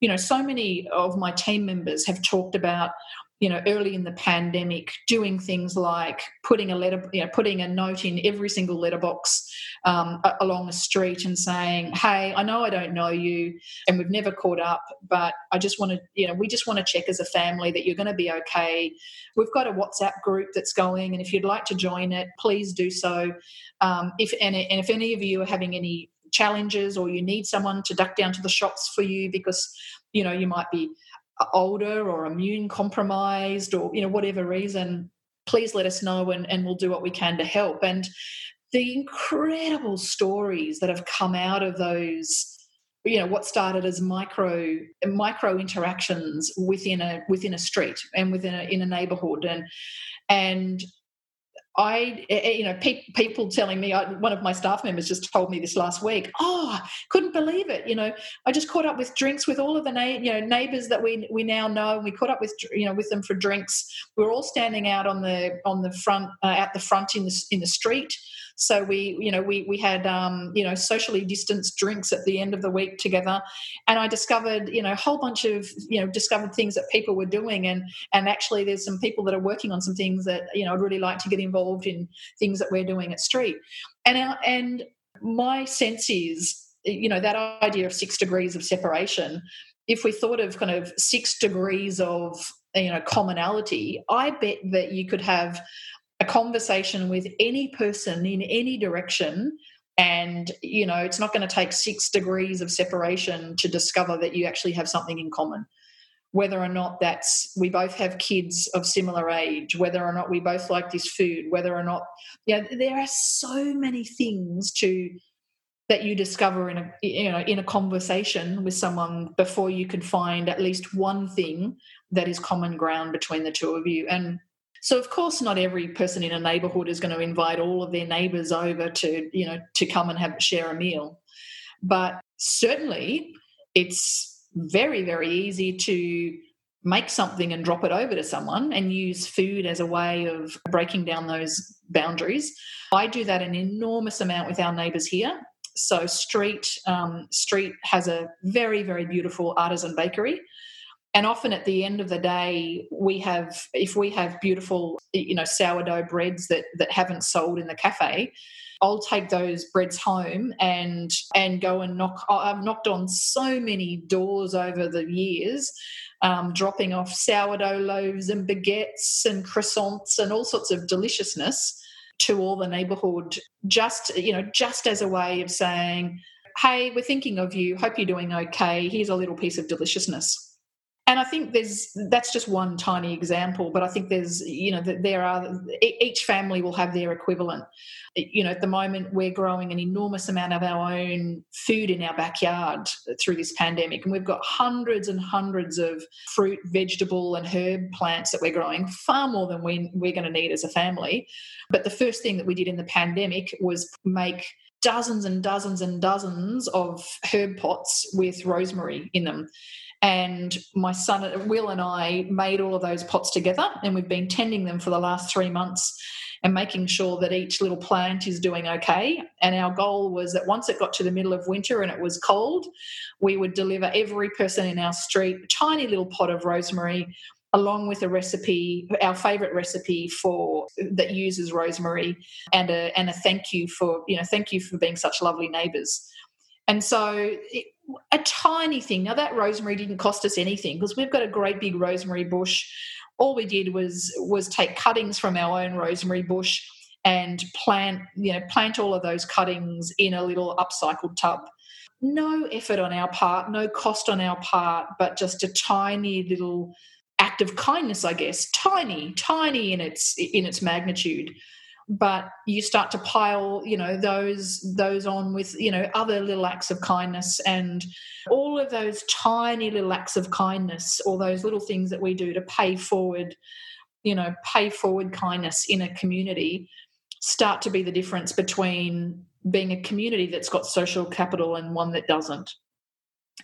Speaker 1: you know so many of my team members have talked about you know, early in the pandemic, doing things like putting a letter, you know, putting a note in every single letterbox um, along the street and saying, "Hey, I know I don't know you, and we've never caught up, but I just want to, you know, we just want to check as a family that you're going to be okay. We've got a WhatsApp group that's going, and if you'd like to join it, please do so. Um, if and if any of you are having any challenges or you need someone to duck down to the shops for you because you know you might be older or immune compromised or you know whatever reason please let us know and, and we'll do what we can to help. And the incredible stories that have come out of those you know what started as micro micro interactions within a within a street and within a in a neighborhood and and I, eh, eh, you know, pe- people telling me, I, one of my staff members just told me this last week. Oh, couldn't believe it. You know, I just caught up with drinks with all of the na- you know neighbours that we we now know, and we caught up with you know with them for drinks. We're all standing out on the on the front uh, out the front in the in the street. So we, you know, we we had um, you know socially distanced drinks at the end of the week together, and I discovered you know a whole bunch of you know discovered things that people were doing, and and actually there's some people that are working on some things that you know I'd really like to get involved in things that we're doing at STREAT, and our, and my sense is you know that idea of six degrees of separation if we thought of kind of six degrees of you know commonality i bet that you could have a conversation with any person in any direction. And you know it's not going to take six degrees of separation to discover that you actually have something in common. Whether or not that's we both have kids of similar age, whether or not we both like this food, whether or not yeah, there are so many things to that you discover in a you know in a conversation with someone before you can find at least one thing that is common ground between the two of you. And so of course not every person in a neighborhood is going to invite all of their neighbors over to you know to come and have share a meal. But certainly it's very very easy to make something and drop it over to someone and use food as a way of breaking down those boundaries. I do that an enormous amount with our neighbors here. So STREAT um, STREAT has a very very beautiful artisan bakery, and often at the end of the day, we have if we have beautiful you know sourdough breads that that haven't sold in the cafe. I'll take those breads home and and go and knock. I've knocked on so many doors over the years, um, dropping off sourdough loaves and baguettes and croissants and all sorts of deliciousness to all the neighborhood just you know just as a way of saying hey we're thinking of you hope you're doing okay here's a little piece of deliciousness and i think there's that's just one tiny example but i think there's you know there are each family will have their equivalent. You know at the moment we're growing an enormous amount of our own food in our backyard through this pandemic and we've got hundreds and hundreds of fruit vegetable and herb plants that we're growing far more than we, we're going to need as a family. But the first thing that we did in the pandemic was make dozens and dozens and dozens of herb pots with rosemary in them and my son Will and I made all of those pots together, and we've been tending them for the last three months and making sure that each little plant is doing okay. And our goal was that once it got to the middle of winter and it was cold, we would deliver every person in our street a tiny little pot of rosemary along with a recipe, our favourite recipe for that uses rosemary, and a and a thank you for you know thank you for being such lovely neighbours. And so a tiny thing. Now that rosemary didn't cost us anything because we've got a great big rosemary bush. All we did was was take cuttings from our own rosemary bush and plant you know plant all of those cuttings in a little upcycled tub no effort on our part no cost on our part but just a tiny little act of kindness i guess tiny tiny in its in its magnitude but you start to pile you know those those on with you know other little acts of kindness. And all of those tiny little acts of kindness or those little things that we do to pay forward you know pay forward kindness in a community start to be the difference between being a community that's got social capital and one that doesn't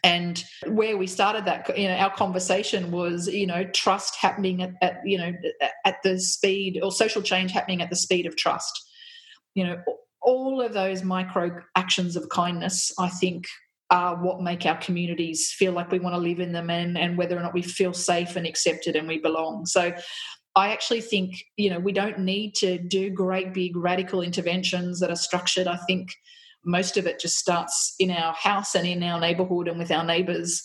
Speaker 1: and where we started that you know our conversation was you know trust happening at, at, you know at the speed or social change happening at the speed of trust you know all of those micro actions of kindness i think are what make our communities feel like we want to live in them and, and whether or not we feel safe and accepted and we belong so I actually think, you know, we don't need to do great big radical interventions that are structured. I think most of it just starts in our house and in our neighborhood and with our neighbors.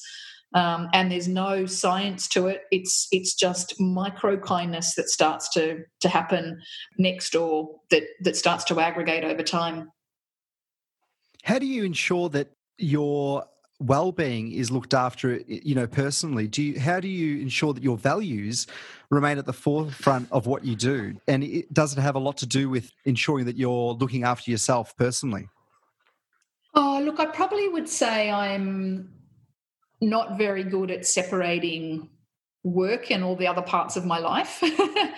Speaker 1: Um, and there's no science to it. It's it's just micro kindness that starts to to happen next door that that starts to aggregate over time.
Speaker 2: How do you ensure that your well-being is looked after you know personally do you how do you ensure that your values remain at the forefront of what you do and it does it have a lot to do with ensuring that you're looking after yourself personally
Speaker 1: Oh, look, I probably would say I'm not very good at separating work and all the other parts of my life. I,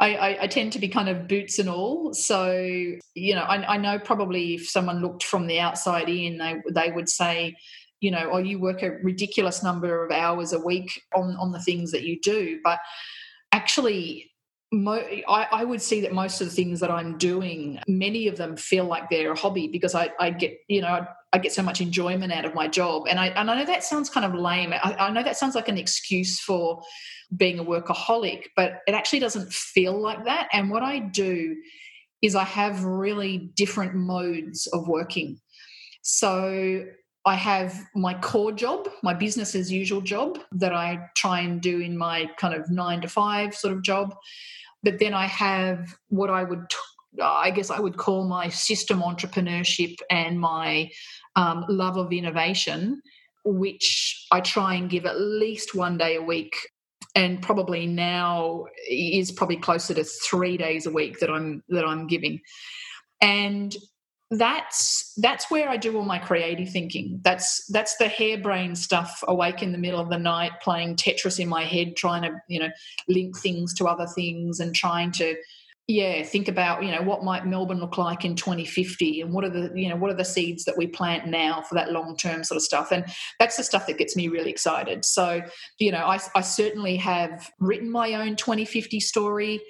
Speaker 1: I, I, tend to be kind of boots and all. So, you know, I, I, know probably if someone looked from the outside in, they they would say, you know, oh, you work a ridiculous number of hours a week on on the things that you do. But actually, Mo- I, I, would see that most of the things that I'm doing, many of them feel like they're a hobby because I, I get, you know, I get so much enjoyment out of my job. And I, and I know that sounds kind of lame. I, I know that sounds like an excuse for being a workaholic, but it actually doesn't feel like that. And what I do is I have really different modes of working. So I have my core job, my business as usual job that I try and do in my kind of nine to five sort of job. But then I have what I would, I guess I would call my system entrepreneurship and my um, love of innovation, which I try and give at least one day a week and probably now is probably closer to three days a week that I'm that I'm giving. And that's that's where I do all my creative thinking. That's that's the harebrained stuff. Awake in the middle of the night, playing Tetris in my head, trying to you know link things to other things, and trying to yeah think about you know what might melbourne look like in 2050 and what are the you know what are the seeds that we plant now for that long term sort of stuff and that's the stuff that gets me really excited so you know i, I certainly have written my own 2050 story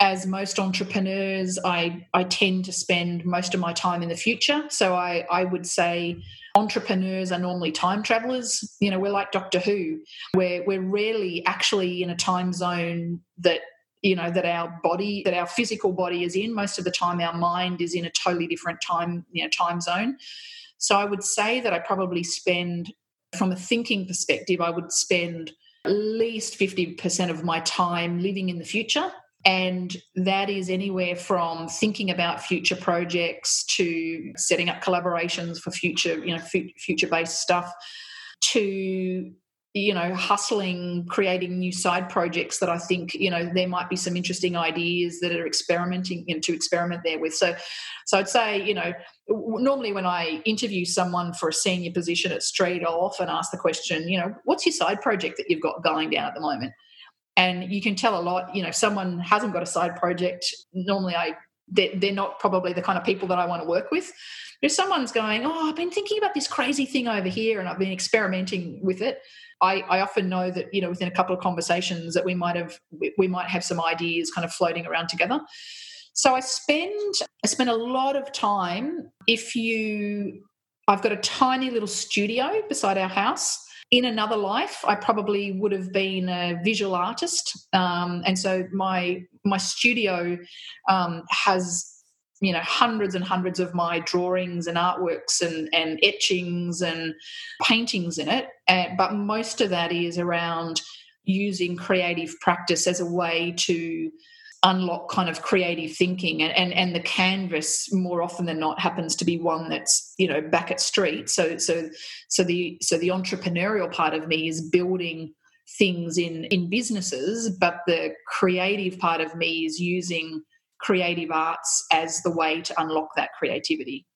Speaker 1: as most entrepreneurs i i tend to spend most of my time in the future. So i i would say entrepreneurs are normally time travelers. You know we're like doctor who. We're we're rarely actually in a time zone that you know that our body that our physical body is in. Most of the time our mind is in a totally different time you know time zone. So i would say that i probably spend from a thinking perspective i would spend at least 50% of my time living in the future and that is anywhere from thinking about future projects to setting up collaborations for future you know future based stuff to you know hustling creating new side projects that i think you know there might be some interesting ideas that are experimenting you know, to experiment there with. So so i'd say you know normally when i interview someone for a senior position it's straight off and ask the question you know what's your side project that you've got going down at the moment and you can tell a lot you know if someone hasn't got a side project normally i they're, not probably the kind of people that i want to work with if someone's going oh i've been thinking about this crazy thing over here and i've been experimenting with it I, I, often know that you know within a couple of conversations that we might have we might have some ideas kind of floating around together. So I spend I spend a lot of time. If you, I've got a tiny little studio beside our house. In another life, I probably would have been a visual artist, um, and so my my studio um, has you know hundreds and hundreds of my drawings and artworks and, and etchings and paintings in it. Uh, but most of that is around using creative practice as a way to unlock kind of creative thinking and, and and the canvas more often than not happens to be one that's you know back at streat so so so the so the entrepreneurial part of me is building things in in businesses but the creative part of me is using creative arts as the way to unlock that creativity.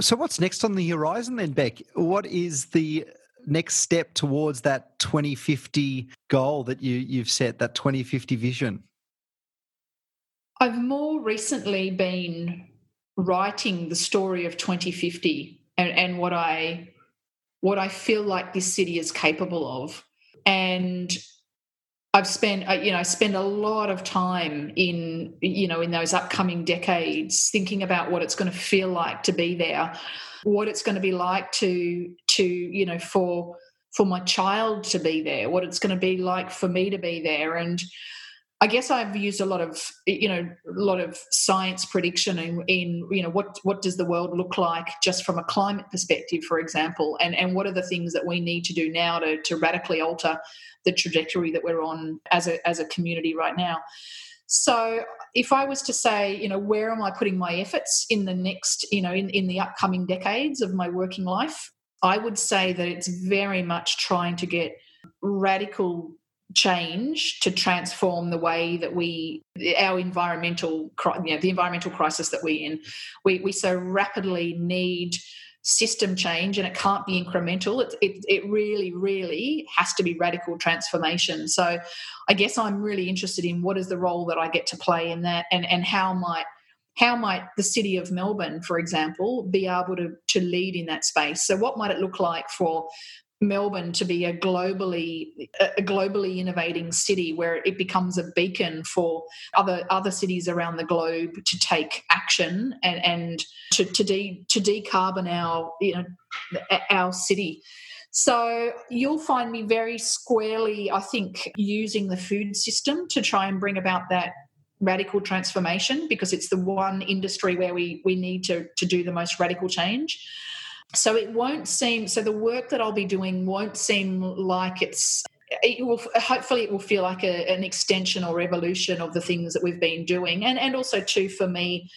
Speaker 2: So, what's next on the horizon then, Beck? What is the next step towards that 2050 goal that you, you've set, that 2050 vision?
Speaker 1: I've more recently been writing the story of 2050 and, and what I what I feel like this city is capable of. And I've spent, uh, you know, spend a lot of time in, you know, in those upcoming decades thinking about what it's going to feel like to be there, what it's going to be like to, to, you know, for for my child to be there, what it's going to be like for me to be there, and I guess I've used a lot of, you know, a lot of science prediction in, in you know, what what does the world look like just from a climate perspective, for example, and and what are the things that we need to do now to to radically alter the trajectory that we're on as a as a community right now. So if I was to say, you know, where am I putting my efforts in the next, you know, in, in the upcoming decades of my working life, I would say that it's very much trying to get radical change to transform the way that we our environmental you know the environmental crisis that we're in we we so rapidly need system change and it can't be incremental. It, it, it really, really has to be radical transformation. So I guess I'm really interested in what is the role that I get to play in that and, and how might how might the city of Melbourne, for example, be able to, to lead in that space? So what might it look like for Melbourne to be a globally a globally innovating city where it becomes a beacon for other other cities around the globe to take action and, and to to, de, to decarbon our you know our city. So you'll find me very squarely, I think, using the food system to try and bring about that radical transformation because it's the one industry where we we need to to do the most radical change so it won't seem so the work that i'll be doing won't seem like it's it will hopefully it will feel like a, an extension or evolution of the things that we've been doing. And and also too for me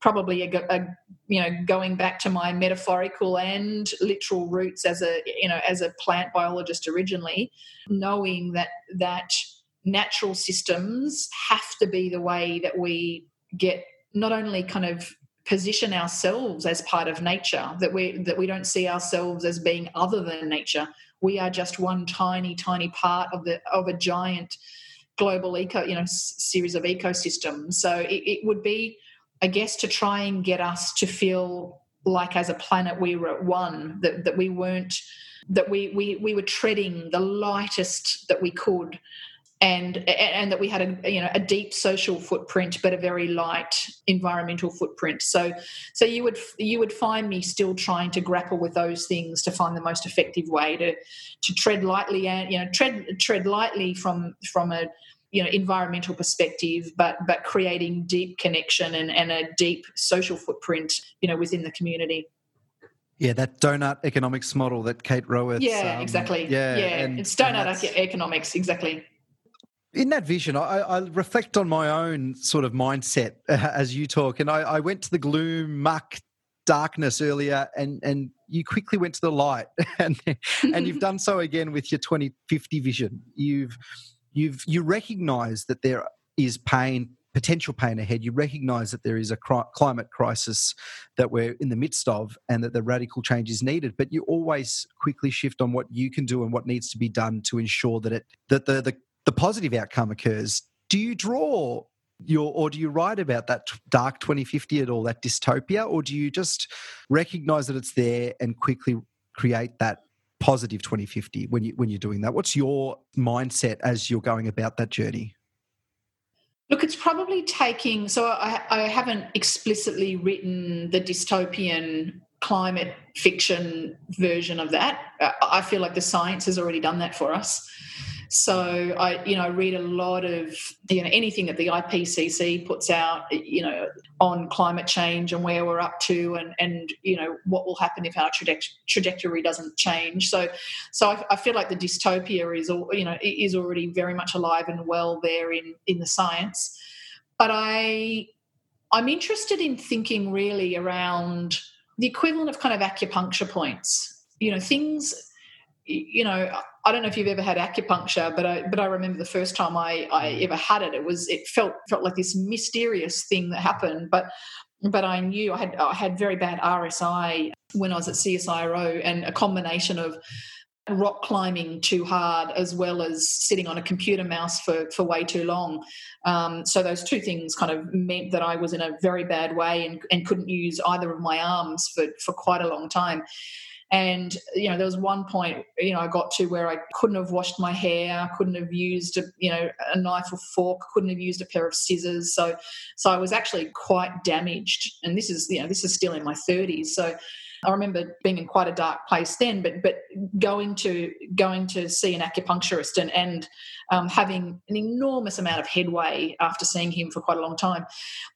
Speaker 1: probably a, a, you know going back to my metaphorical and literal roots as a you know as a plant biologist originally knowing that that natural systems have to be the way that we get not only kind of position ourselves as part of nature that we that we don't see ourselves as being other than nature. We are just one tiny tiny part of the of a giant global eco you know series of ecosystems so it, it would be i guess to try and get us to feel like as a planet we were at one that, that we weren't that we, we we were treading the lightest that we could and and that we had a you know a deep social footprint but a very light environmental footprint so so you would you would find me still trying to grapple with those things to find the most effective way to to tread lightly and you know tread tread lightly from from a you know environmental perspective but but creating deep connection and, and a deep social footprint you know within the community
Speaker 2: yeah, that donut economics model that Kate Raworth.
Speaker 1: Yeah, um, exactly. Yeah, yeah, and, it's donut economics, exactly
Speaker 2: in that vision, I, I, reflect on my own sort of mindset uh, as you talk, and I, I, went to the gloom, muck, darkness earlier, and and you quickly went to the light, and and you've done so again with your 2050 vision. You've you've you recognise that there is pain, potential pain ahead. You recognise that there is a cri- climate crisis that we're in the midst of, and that the radical change is needed. But you always quickly shift on what you can do and what needs to be done to ensure that it that the the the positive outcome occurs, do you draw your or do you write about that dark 2050 at all, that dystopia, or do you just recognize that it's there and quickly create that positive 2050 when you when you're doing that? What's your mindset as you're going about that journey?
Speaker 1: Look, it's probably taking. So I, I haven't explicitly written the dystopian climate fiction version of that. I feel like the science has already done that for us. So I, you know, I read a lot of you know anything that the IPCC puts out, you know, on climate change and where we're up to, and and you know what will happen if our trajectory doesn't change. So, so I, I feel like the dystopia is, you know, is already very much alive and well there in in the science. But I, I'm interested in thinking really around the equivalent of kind of acupuncture points. You know, things you know, I don't know if you've ever had acupuncture, but I but I remember the first time I, I ever had it, it was it felt felt like this mysterious thing that happened. But but I knew I had I had very bad RSI when I was at CSIRO, and a combination of rock climbing too hard as well as sitting on a computer mouse for, for way too long. Um, so those two things kind of meant that I was in a very bad way and, and couldn't use either of my arms for, for quite a long time. And, you know, there was one point, you know, I got to where I couldn't have washed my hair, couldn't have used, a, you know, a knife or fork, couldn't have used a pair of scissors. So, so I was actually quite damaged. And this is, you know, this is still in my 30s. So, I remember being in quite a dark place then, but but going to going to see an acupuncturist and and um, having an enormous amount of headway after seeing him for quite a long time.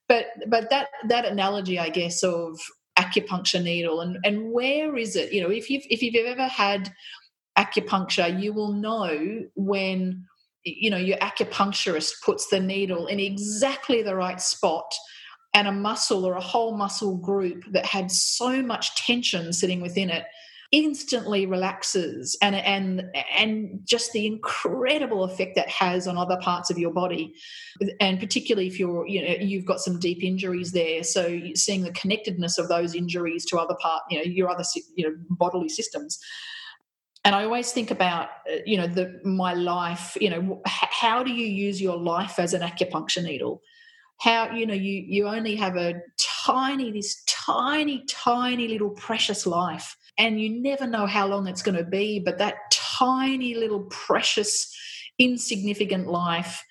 Speaker 1: But but that that analogy, I guess, of acupuncture needle and, and where is it? You know, if you've if you've ever had acupuncture, you will know when you know your acupuncturist puts the needle in exactly the right spot and a muscle or a whole muscle group that had so much tension sitting within it instantly relaxes and and and just the incredible effect that has on other parts of your body. And particularly if you're you know you've got some deep injuries there. So seeing the connectedness of those injuries to other part you know your other you know bodily systems. And i always think about uh, you know the my life you know how do you use your life as an acupuncture needle how you know you you only have a tiny this tiny tiny little precious life and you never know how long it's going to be but that tiny little precious insignificant life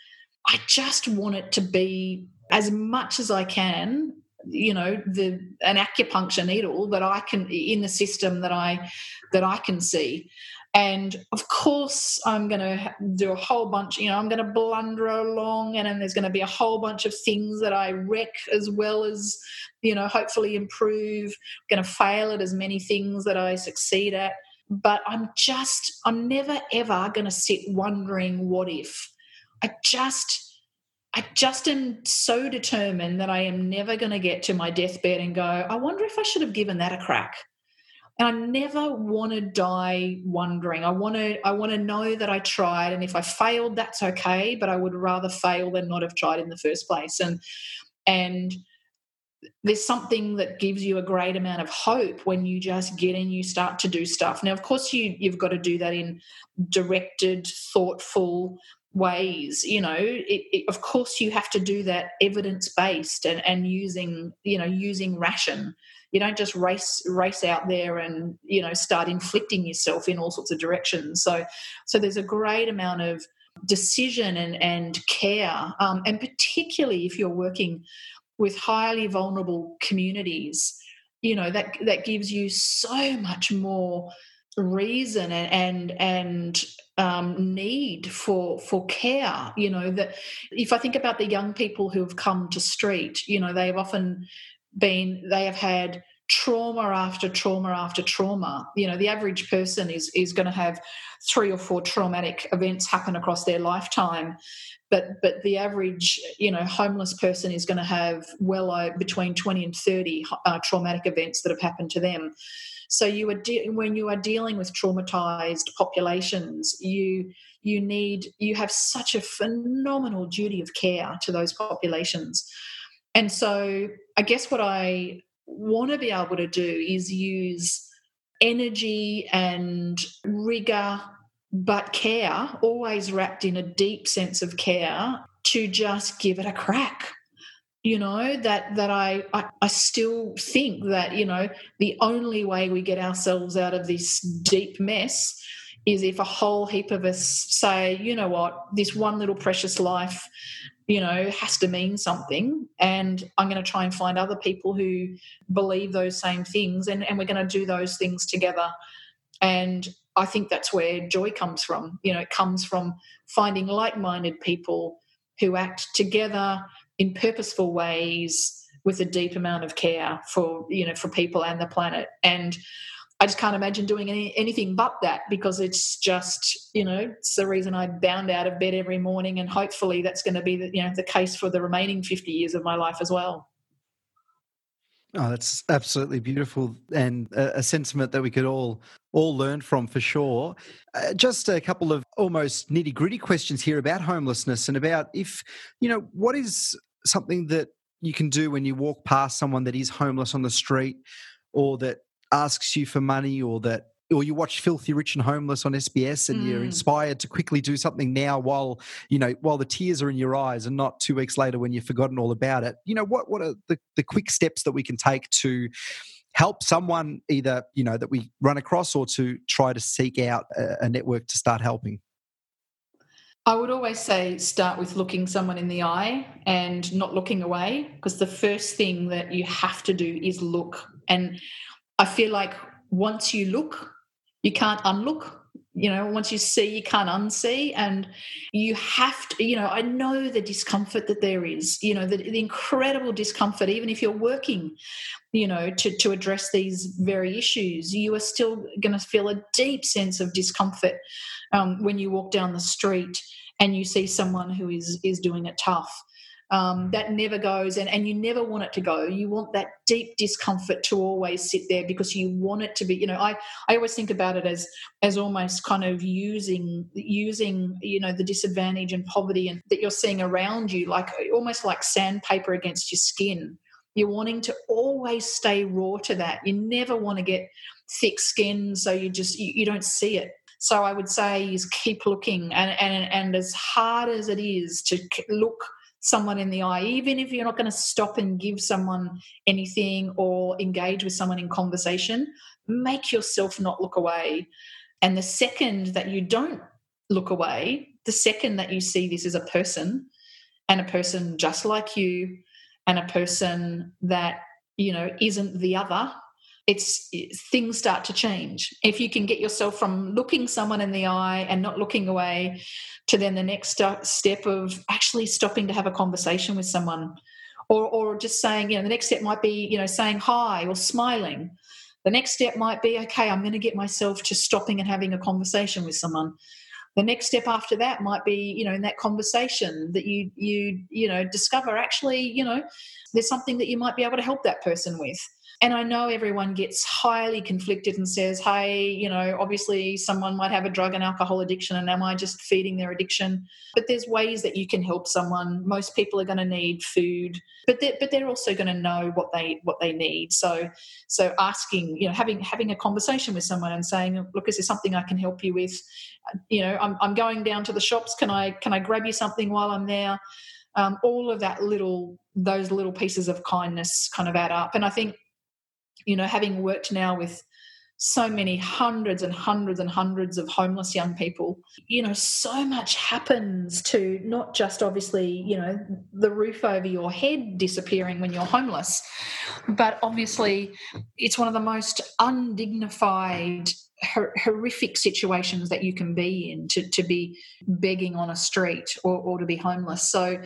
Speaker 1: i just want it to be as much as i can you know the an acupuncture needle that i can in the system that i that i can see and of course, I'm going to do a whole bunch, you know, I'm going to blunder along and then there's going to be a whole bunch of things that I wreck as well as, you know, hopefully improve. I'm going to fail at as many things that I succeed at. But I'm just, I'm never ever going to sit wondering what if. I just, I just am so determined that I am never going to get to my deathbed and go, I wonder if I should have given that a crack. And I never want to die wondering. I want to I want to know that I tried and if I failed that's okay, but I would rather fail than not have tried in the first place. And and there's something that gives you a great amount of hope when you just get in you start to do stuff now of course you you've got to do that in directed thoughtful ways you know it, it, of course you have to do that evidence based and and using you know using ration you don't just race race out there and you know start inflicting yourself in all sorts of directions. So so there's a great amount of decision and and care um, and particularly if you're working with highly vulnerable communities you know that that gives you so much more reason and and, and um, need for for care. You know that if i think about the young people who have come to STREAT you know they've often been they have had trauma after trauma after trauma. You know the average person is is going to have three or four traumatic events happen across their lifetime but but the average you know homeless person is going to have well between 20 and 30 uh, traumatic events that have happened to them. So you are de- when you are dealing with traumatized populations you you need you have such a phenomenal duty of care to those populations and so i guess what i want to be able to do is use energy and rigor but care, always wrapped in a deep sense of care, to just give it a crack. You know, that that I, I, I still think that, you know, the only way we get ourselves out of this deep mess is if a whole heap of us say, you know what, this one little precious life, you know, has to mean something. And I'm going to try and find other people who believe those same things and, and we're going to do those things together. And I think that's where joy comes from. You know, it comes from finding like minded people who act together in purposeful ways with a deep amount of care for you know for people and the planet and I just can't imagine doing any, anything but that because it's just, you know, it's the reason I bound out of bed every morning, and hopefully that's going to be the, you know, the case for the remaining fifty years of my life as well.
Speaker 2: Oh, that's absolutely beautiful, and a, a, sentiment that we could all all learn from for sure. Uh, just a couple of almost nitty gritty questions here about homelessness and about if you know what is something that you can do when you walk past someone that is homeless on the street, or that asks you for money, or that or you watch Filthy Rich and Homeless on SBS and mm. you're inspired to quickly do something now while, you know, while the tears are in your eyes and not two weeks later when you've forgotten all about it. You know, what what are the, the quick steps that we can take to help someone either, you know, that we run across or to try to seek out a, a network to start helping?
Speaker 1: I would always say start with looking someone in the eye and not looking away because the first thing that you have to do is look. And I feel like once you look, you can't unlook. You know once you see you can't unsee. And you have to you know i know the discomfort that there is you know the, the incredible discomfort even if you're working you know to, to address these very issues you are still going to feel a deep sense of discomfort um, when you walk down the street and you see someone who is is doing it tough um, that never goes and, and you never want it to go. You want that deep discomfort to always sit there because you want it to be you know i i always think about it as as almost kind of using using you know the disadvantage and poverty and that you're seeing around you like almost like sandpaper against your skin. You're wanting to always stay raw to that. You never want to get thick skin so you just you, you don't see it. So i would say is keep looking and and and as hard as it is to look someone in the eye, even if you're not going to stop and give someone anything or engage with someone in conversation, make yourself not look away. And the second that you don't look away, the second that you see this as a person and a person just like you and a person that, you know, isn't the other, it's things start to change. If you can get yourself from looking someone in the eye and not looking away to then the next step of actually stopping to have a conversation with someone or, or just saying, you know, the next step might be, you know, saying hi or smiling. The next step might be, okay, I'm going to get myself to stopping and having a conversation with someone. the next step after that might be you know in that conversation that you you you know discover actually you know there's something that you might be able to help that person with and I know everyone gets highly conflicted and says, hey, you know, obviously someone might have a drug and alcohol addiction, and am I just feeding their addiction? But there's ways that you can help someone. Most people are going to need food, but they're, but they're also going to know what they what they need. So so asking, you know, having having a conversation with someone and saying, look, is there something I can help you with? You know, I'm, I'm going down to the shops. Can I can I grab you something while I'm there? Um, all of that little those little pieces of kindness kind of add up and i think you know, having worked now with so many hundreds and hundreds and hundreds of homeless young people, you know, so much happens to not just obviously, you know, the roof over your head disappearing when you're homeless, but obviously it's one of the most undignified horrific situations that you can be in to, to be begging on a street or, or to be homeless. So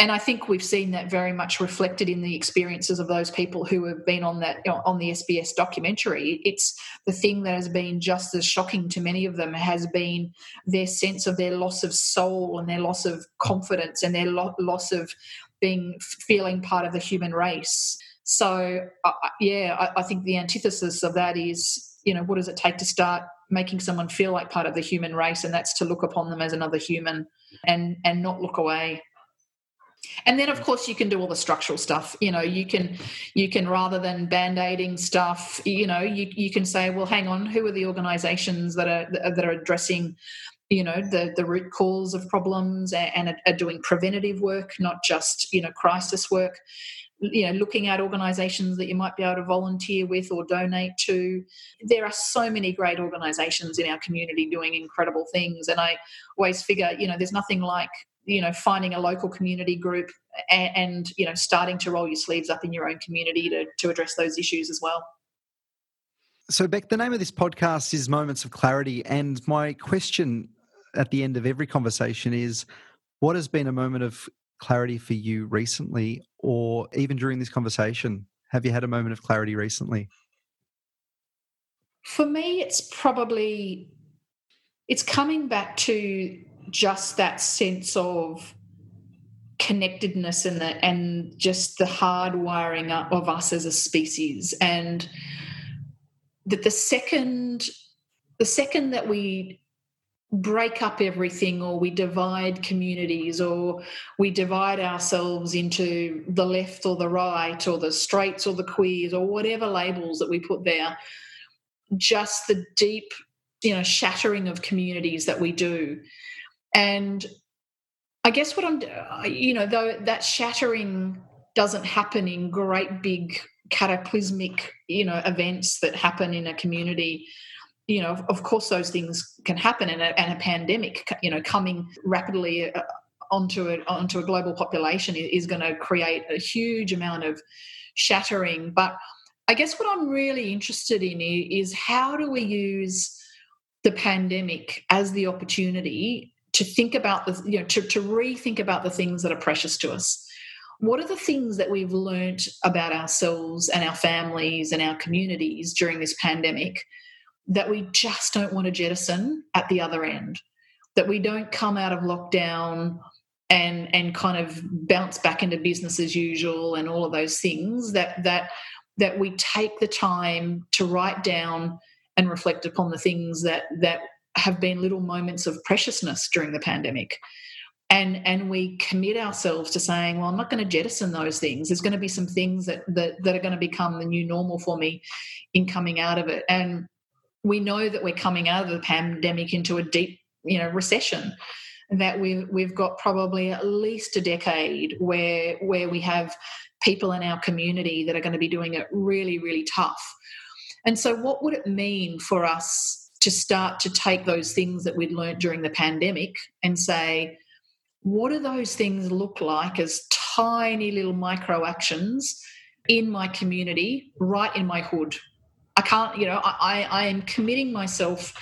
Speaker 1: and I think we've seen that very much reflected in the experiences of those people who have been on that on the SBS documentary. It's the thing that has been just as shocking to many of them has been their sense of their loss of soul and their loss of confidence and their lo- loss of being feeling part of the human race. So uh, yeah, I, I think the antithesis of that is you know what does it take to start making someone feel like part of the human race, and that's to look upon them as another human and and not look away and then of course you can do all the structural stuff. You know you can you can rather than band-aiding stuff you know you, you can say well hang on who are the organizations that are that are addressing you know the the root cause of problems and, are doing preventative work not just you know crisis work? You know looking at organizations that you might be able to volunteer with or donate to. There are so many great organizations in our community doing incredible things and i always figure you know there's nothing like you know finding a local community group and, and, you know starting to roll your sleeves up in your own community to, to address those issues as well.
Speaker 2: So beck the name of this podcast is moments of clarity and my question at the end of every conversation is what has been a moment of clarity for you recently or even during this conversation? Have you had a moment of clarity recently?
Speaker 1: For me it's probably it's coming back to just that sense of connectedness and the and just the hard wiring up of us as a species. And that the second the second that we break up everything or we divide communities or we divide ourselves into the left or the right or the straights or the queers or whatever labels that we put there just the deep you know shattering of communities that we do and I guess what I'm, you know, though that shattering doesn't happen in great big cataclysmic, you know, events that happen in a community. You know, of course, those things can happen, and a, and a pandemic, you know, coming rapidly uh, onto a onto a global population is going to create a huge amount of shattering. But I guess what I'm really interested in is how do we use the pandemic as the opportunity to think about the you know to, to rethink about the things that are precious to us. What are the things that we've learned about ourselves and our families and our communities during this pandemic that we just don't want to jettison at the other end? That we don't come out of lockdown and and kind of bounce back into business as usual and all of those things that that that we take the time to write down and reflect upon the things that that have been little moments of preciousness during the pandemic. And and we commit ourselves to saying well i'm not going to jettison those things. There's going to be some things that, that that are going to become the new normal for me in coming out of it. And we know that we're coming out of the pandemic into a deep you know recession that we've we've got probably at least a decade where where we have people in our community that are going to be doing it really really tough. And so what would it mean for us to start to take those things that we'd learnt during the pandemic and say, what do those things look like as tiny little micro actions in my community, right in my hood? I can't, you know, I, I am committing myself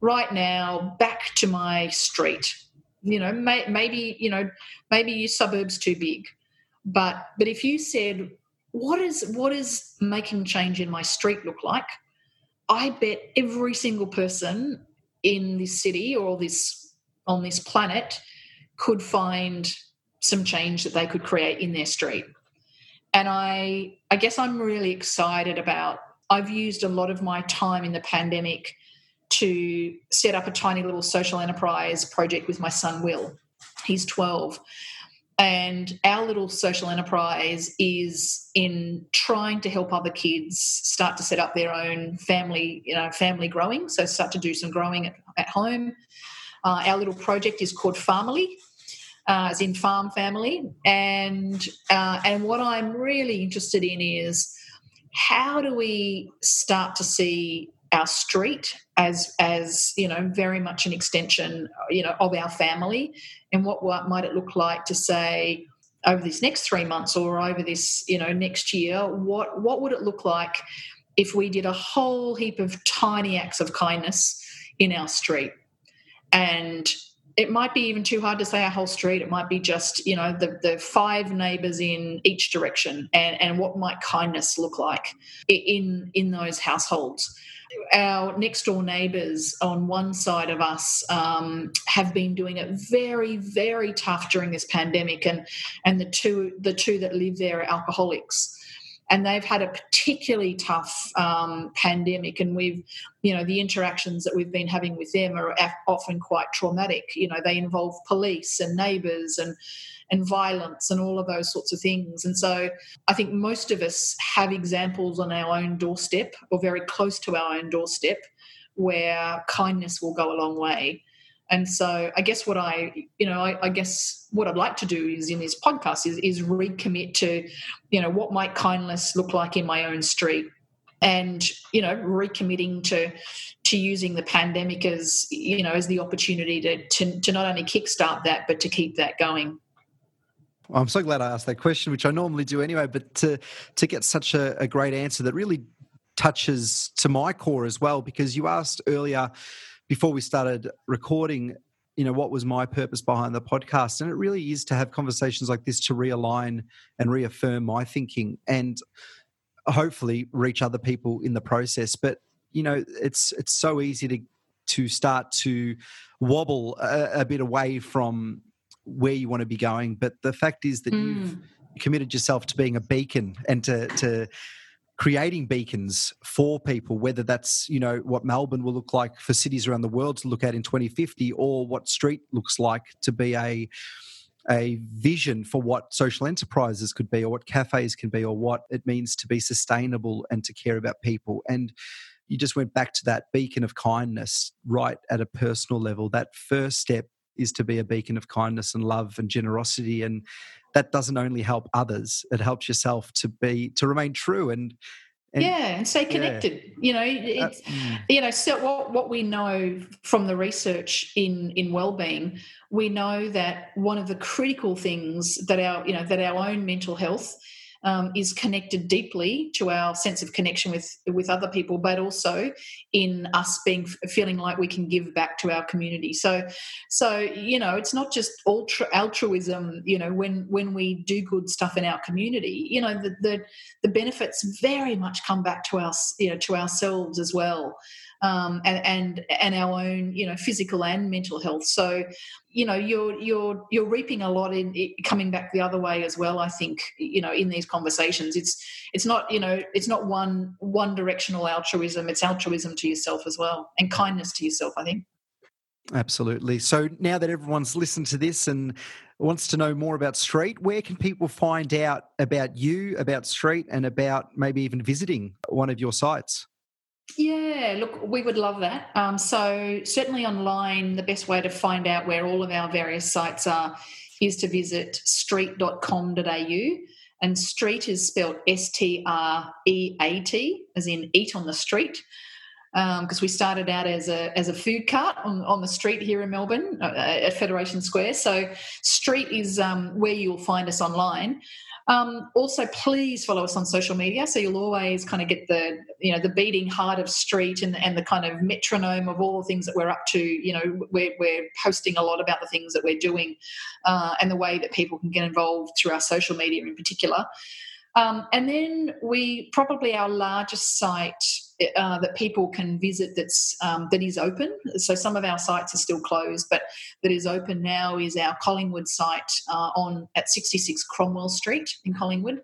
Speaker 1: right now back to my street. You know, may, maybe, you know, maybe your suburb's too big. But but if you said, what is what is making change in my street look like? I bet every single person in this city or this on this planet could find some change that they could create in their street. And I I guess I'm really excited about I've used a lot of my time in the pandemic to set up a tiny little social enterprise project with my son Will. He's 12. And our little social enterprise is in trying to help other kids start to set up their own family, you know, family growing. So start to do some growing at, at home. Uh, our little project is called Family, uh, as in farm family. And uh, and what I'm really interested in is how do we start to see our street as as you know very much an extension you know of our family and what, what might it look like to say over these next three months or over this you know next year what what would it look like if we did a whole heap of tiny acts of kindness in our street and it might be even too hard to say a whole street. It might be just, you know, the, the five neighbours in each direction and, and what might kindness look like in in those households. Our next door neighbours on one side of us um, have been doing it very, very tough during this pandemic, and and the two the two that live there are alcoholics. And they've had a particularly tough um, pandemic and we've you know the interactions that we've been having with them are often quite traumatic. You know they involve police and neighbors and and violence and all of those sorts of things. And so i think most of us have examples on our own doorstep or very close to our own doorstep where kindness will go a long way. And so I guess what I, you know, I, I, guess what I'd like to do is in this podcast is, is recommit to, you know, what might kindness look like in my own street? And, you know, recommitting to to using the pandemic as, you know, as the opportunity to, to, to not only kickstart that, but to keep that going.
Speaker 2: I'm so glad I asked that question, which I normally do anyway, but to to get such a, a great answer that really touches to my core as well, because you asked earlier, before we started recording, you know, what was my purpose behind the podcast? And it really is to have conversations like this to realign and reaffirm my thinking and hopefully reach other people in the process. But you know, it's it's so easy to to start to wobble a, a bit away from where you want to be going. But the fact is that mm. you've committed yourself to being a beacon and to to creating beacons for people, whether that's you know what Melbourne will look like for cities around the world to look at in 2050, or what STREAT looks like to be a a vision for what social enterprises could be, or what cafes can be, or what it means to be sustainable and to care about people. And you just went back to that beacon of kindness right at a personal level. That first step is to be a beacon of kindness and love and generosity and that doesn't only help others it helps yourself to be to remain true and,
Speaker 1: and yeah and stay connected yeah. you know uh, it's uh, you know so what what we know from the research in in well-being we know that one of the critical things that our you know that our own mental health um, is connected deeply to our sense of connection with with other people, but also in us being feeling like we can give back to our community. So, so you know, it's not just altruism. You know, when when we do good stuff in our community, you know, the the, the benefits very much come back to us, you know, to ourselves as well um, and, and and our own you know physical and mental health. So you know you're you're you're reaping a lot in it, coming back the other way as well. I think you know in these conversations, it's it's not you know it's not one one directional altruism. It's altruism to yourself as well and kindness to yourself. I think.
Speaker 2: Absolutely. So now that everyone's listened to this and wants to know more about STREAT, where can people find out about you, about STREAT, and about maybe even visiting one of your sites?
Speaker 1: Yeah, look, we would love that. Um, so, certainly online, the best way to find out where all of our various sites are is to visit streat.com.au. And STREAT is spelled S T R E A T, as in eat on the street. Because um, we started out as a as a food cart on, on the street here in Melbourne uh, at Federation Square. So STREAT is um, where you'll find us online. Um, also, please follow us on social media, so you'll always kind of get the you know the beating heart of STREAT and, and the kind of metronome of all the things that we're up to. You know, we're, we're posting a lot about the things that we're doing uh, and the way that people can get involved through our social media in particular. Um, and then we probably our largest site uh, that people can visit that's um, that is open. So some of our sites are still closed, but that is open now is our Collingwood site uh, on at 66 Cromwell Street in Collingwood.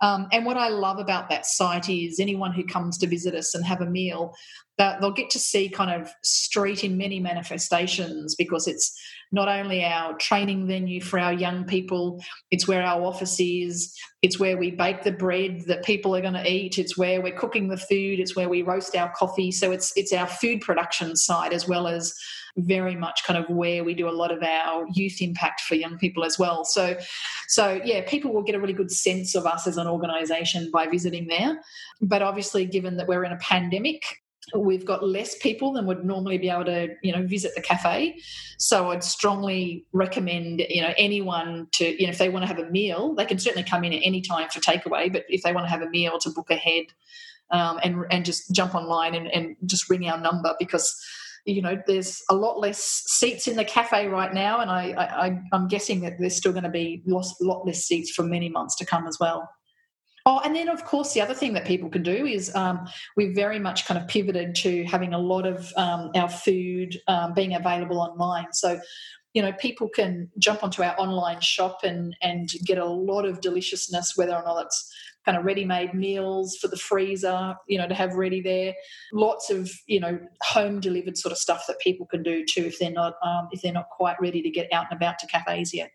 Speaker 1: Um, and what I love about that site is anyone who comes to visit us and have a meal, they'll get to see kind of STREAT in many manifestations because it's not only our training venue for our young people, it's where our office is, it's where we bake the bread that people are going to eat, it's where we're cooking the food, it's where we roast our coffee. So it's it's our food production side as well as very much kind of where we do a lot of our youth impact for young people as well. So so yeah, people will get a really good sense of us as an organization by visiting there. But obviously given that we're in a pandemic, we've got less people than would normally be able to you know visit the cafe. So i'd strongly recommend you know anyone to you know if they want to have a meal they can certainly come in at any time for takeaway but if they want to have a meal to book ahead um, and and just jump online and, and just ring our number because you know there's a lot less seats in the cafe right now and i, I i'm guessing that there's still going to be a lot less seats for many months to come as well Oh, and then of course the other thing that people can do is um, we've very much kind of pivoted to having a lot of um, our food um, being available online. So, you know, people can jump onto our online shop and and get a lot of deliciousness, whether or not it's kind of ready-made meals for the freezer, you know, to have ready there. Lots of you know home delivered sort of stuff that people can do too if they're not um, if they're not quite ready to get out and about to cafes yet.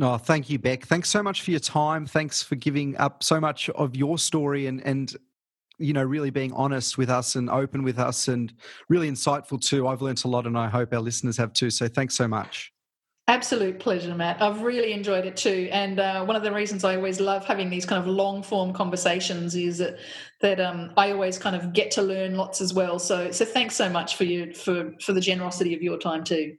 Speaker 2: Oh, thank you, Beck. Thanks so much for your time. Thanks for giving up so much of your story and and you know really being honest with us and open with us and really insightful too. I've learnt a lot, and I hope our listeners have too. So thanks so much.
Speaker 1: Absolute pleasure, Matt. I've really enjoyed it too. And uh, one of the reasons I always love having these kind of long form conversations is that, that um, I always kind of get to learn lots as well. So so thanks so much for you for for the generosity of your time too.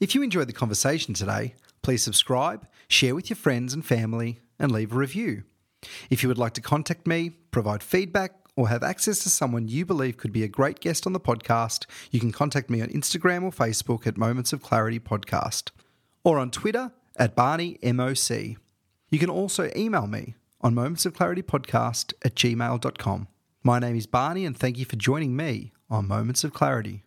Speaker 2: If you enjoyed the conversation today, please subscribe, share with your friends and family, and leave a review. If you would like to contact me, provide feedback, or have access to someone you believe could be a great guest on the podcast, you can contact me on Instagram or Facebook at Moments of Clarity Podcast, or on Twitter at Barney MOC. You can also email me on Moments of Clarity Podcast at gmail.com. My name is Barney, and thank you for joining me on Moments of Clarity.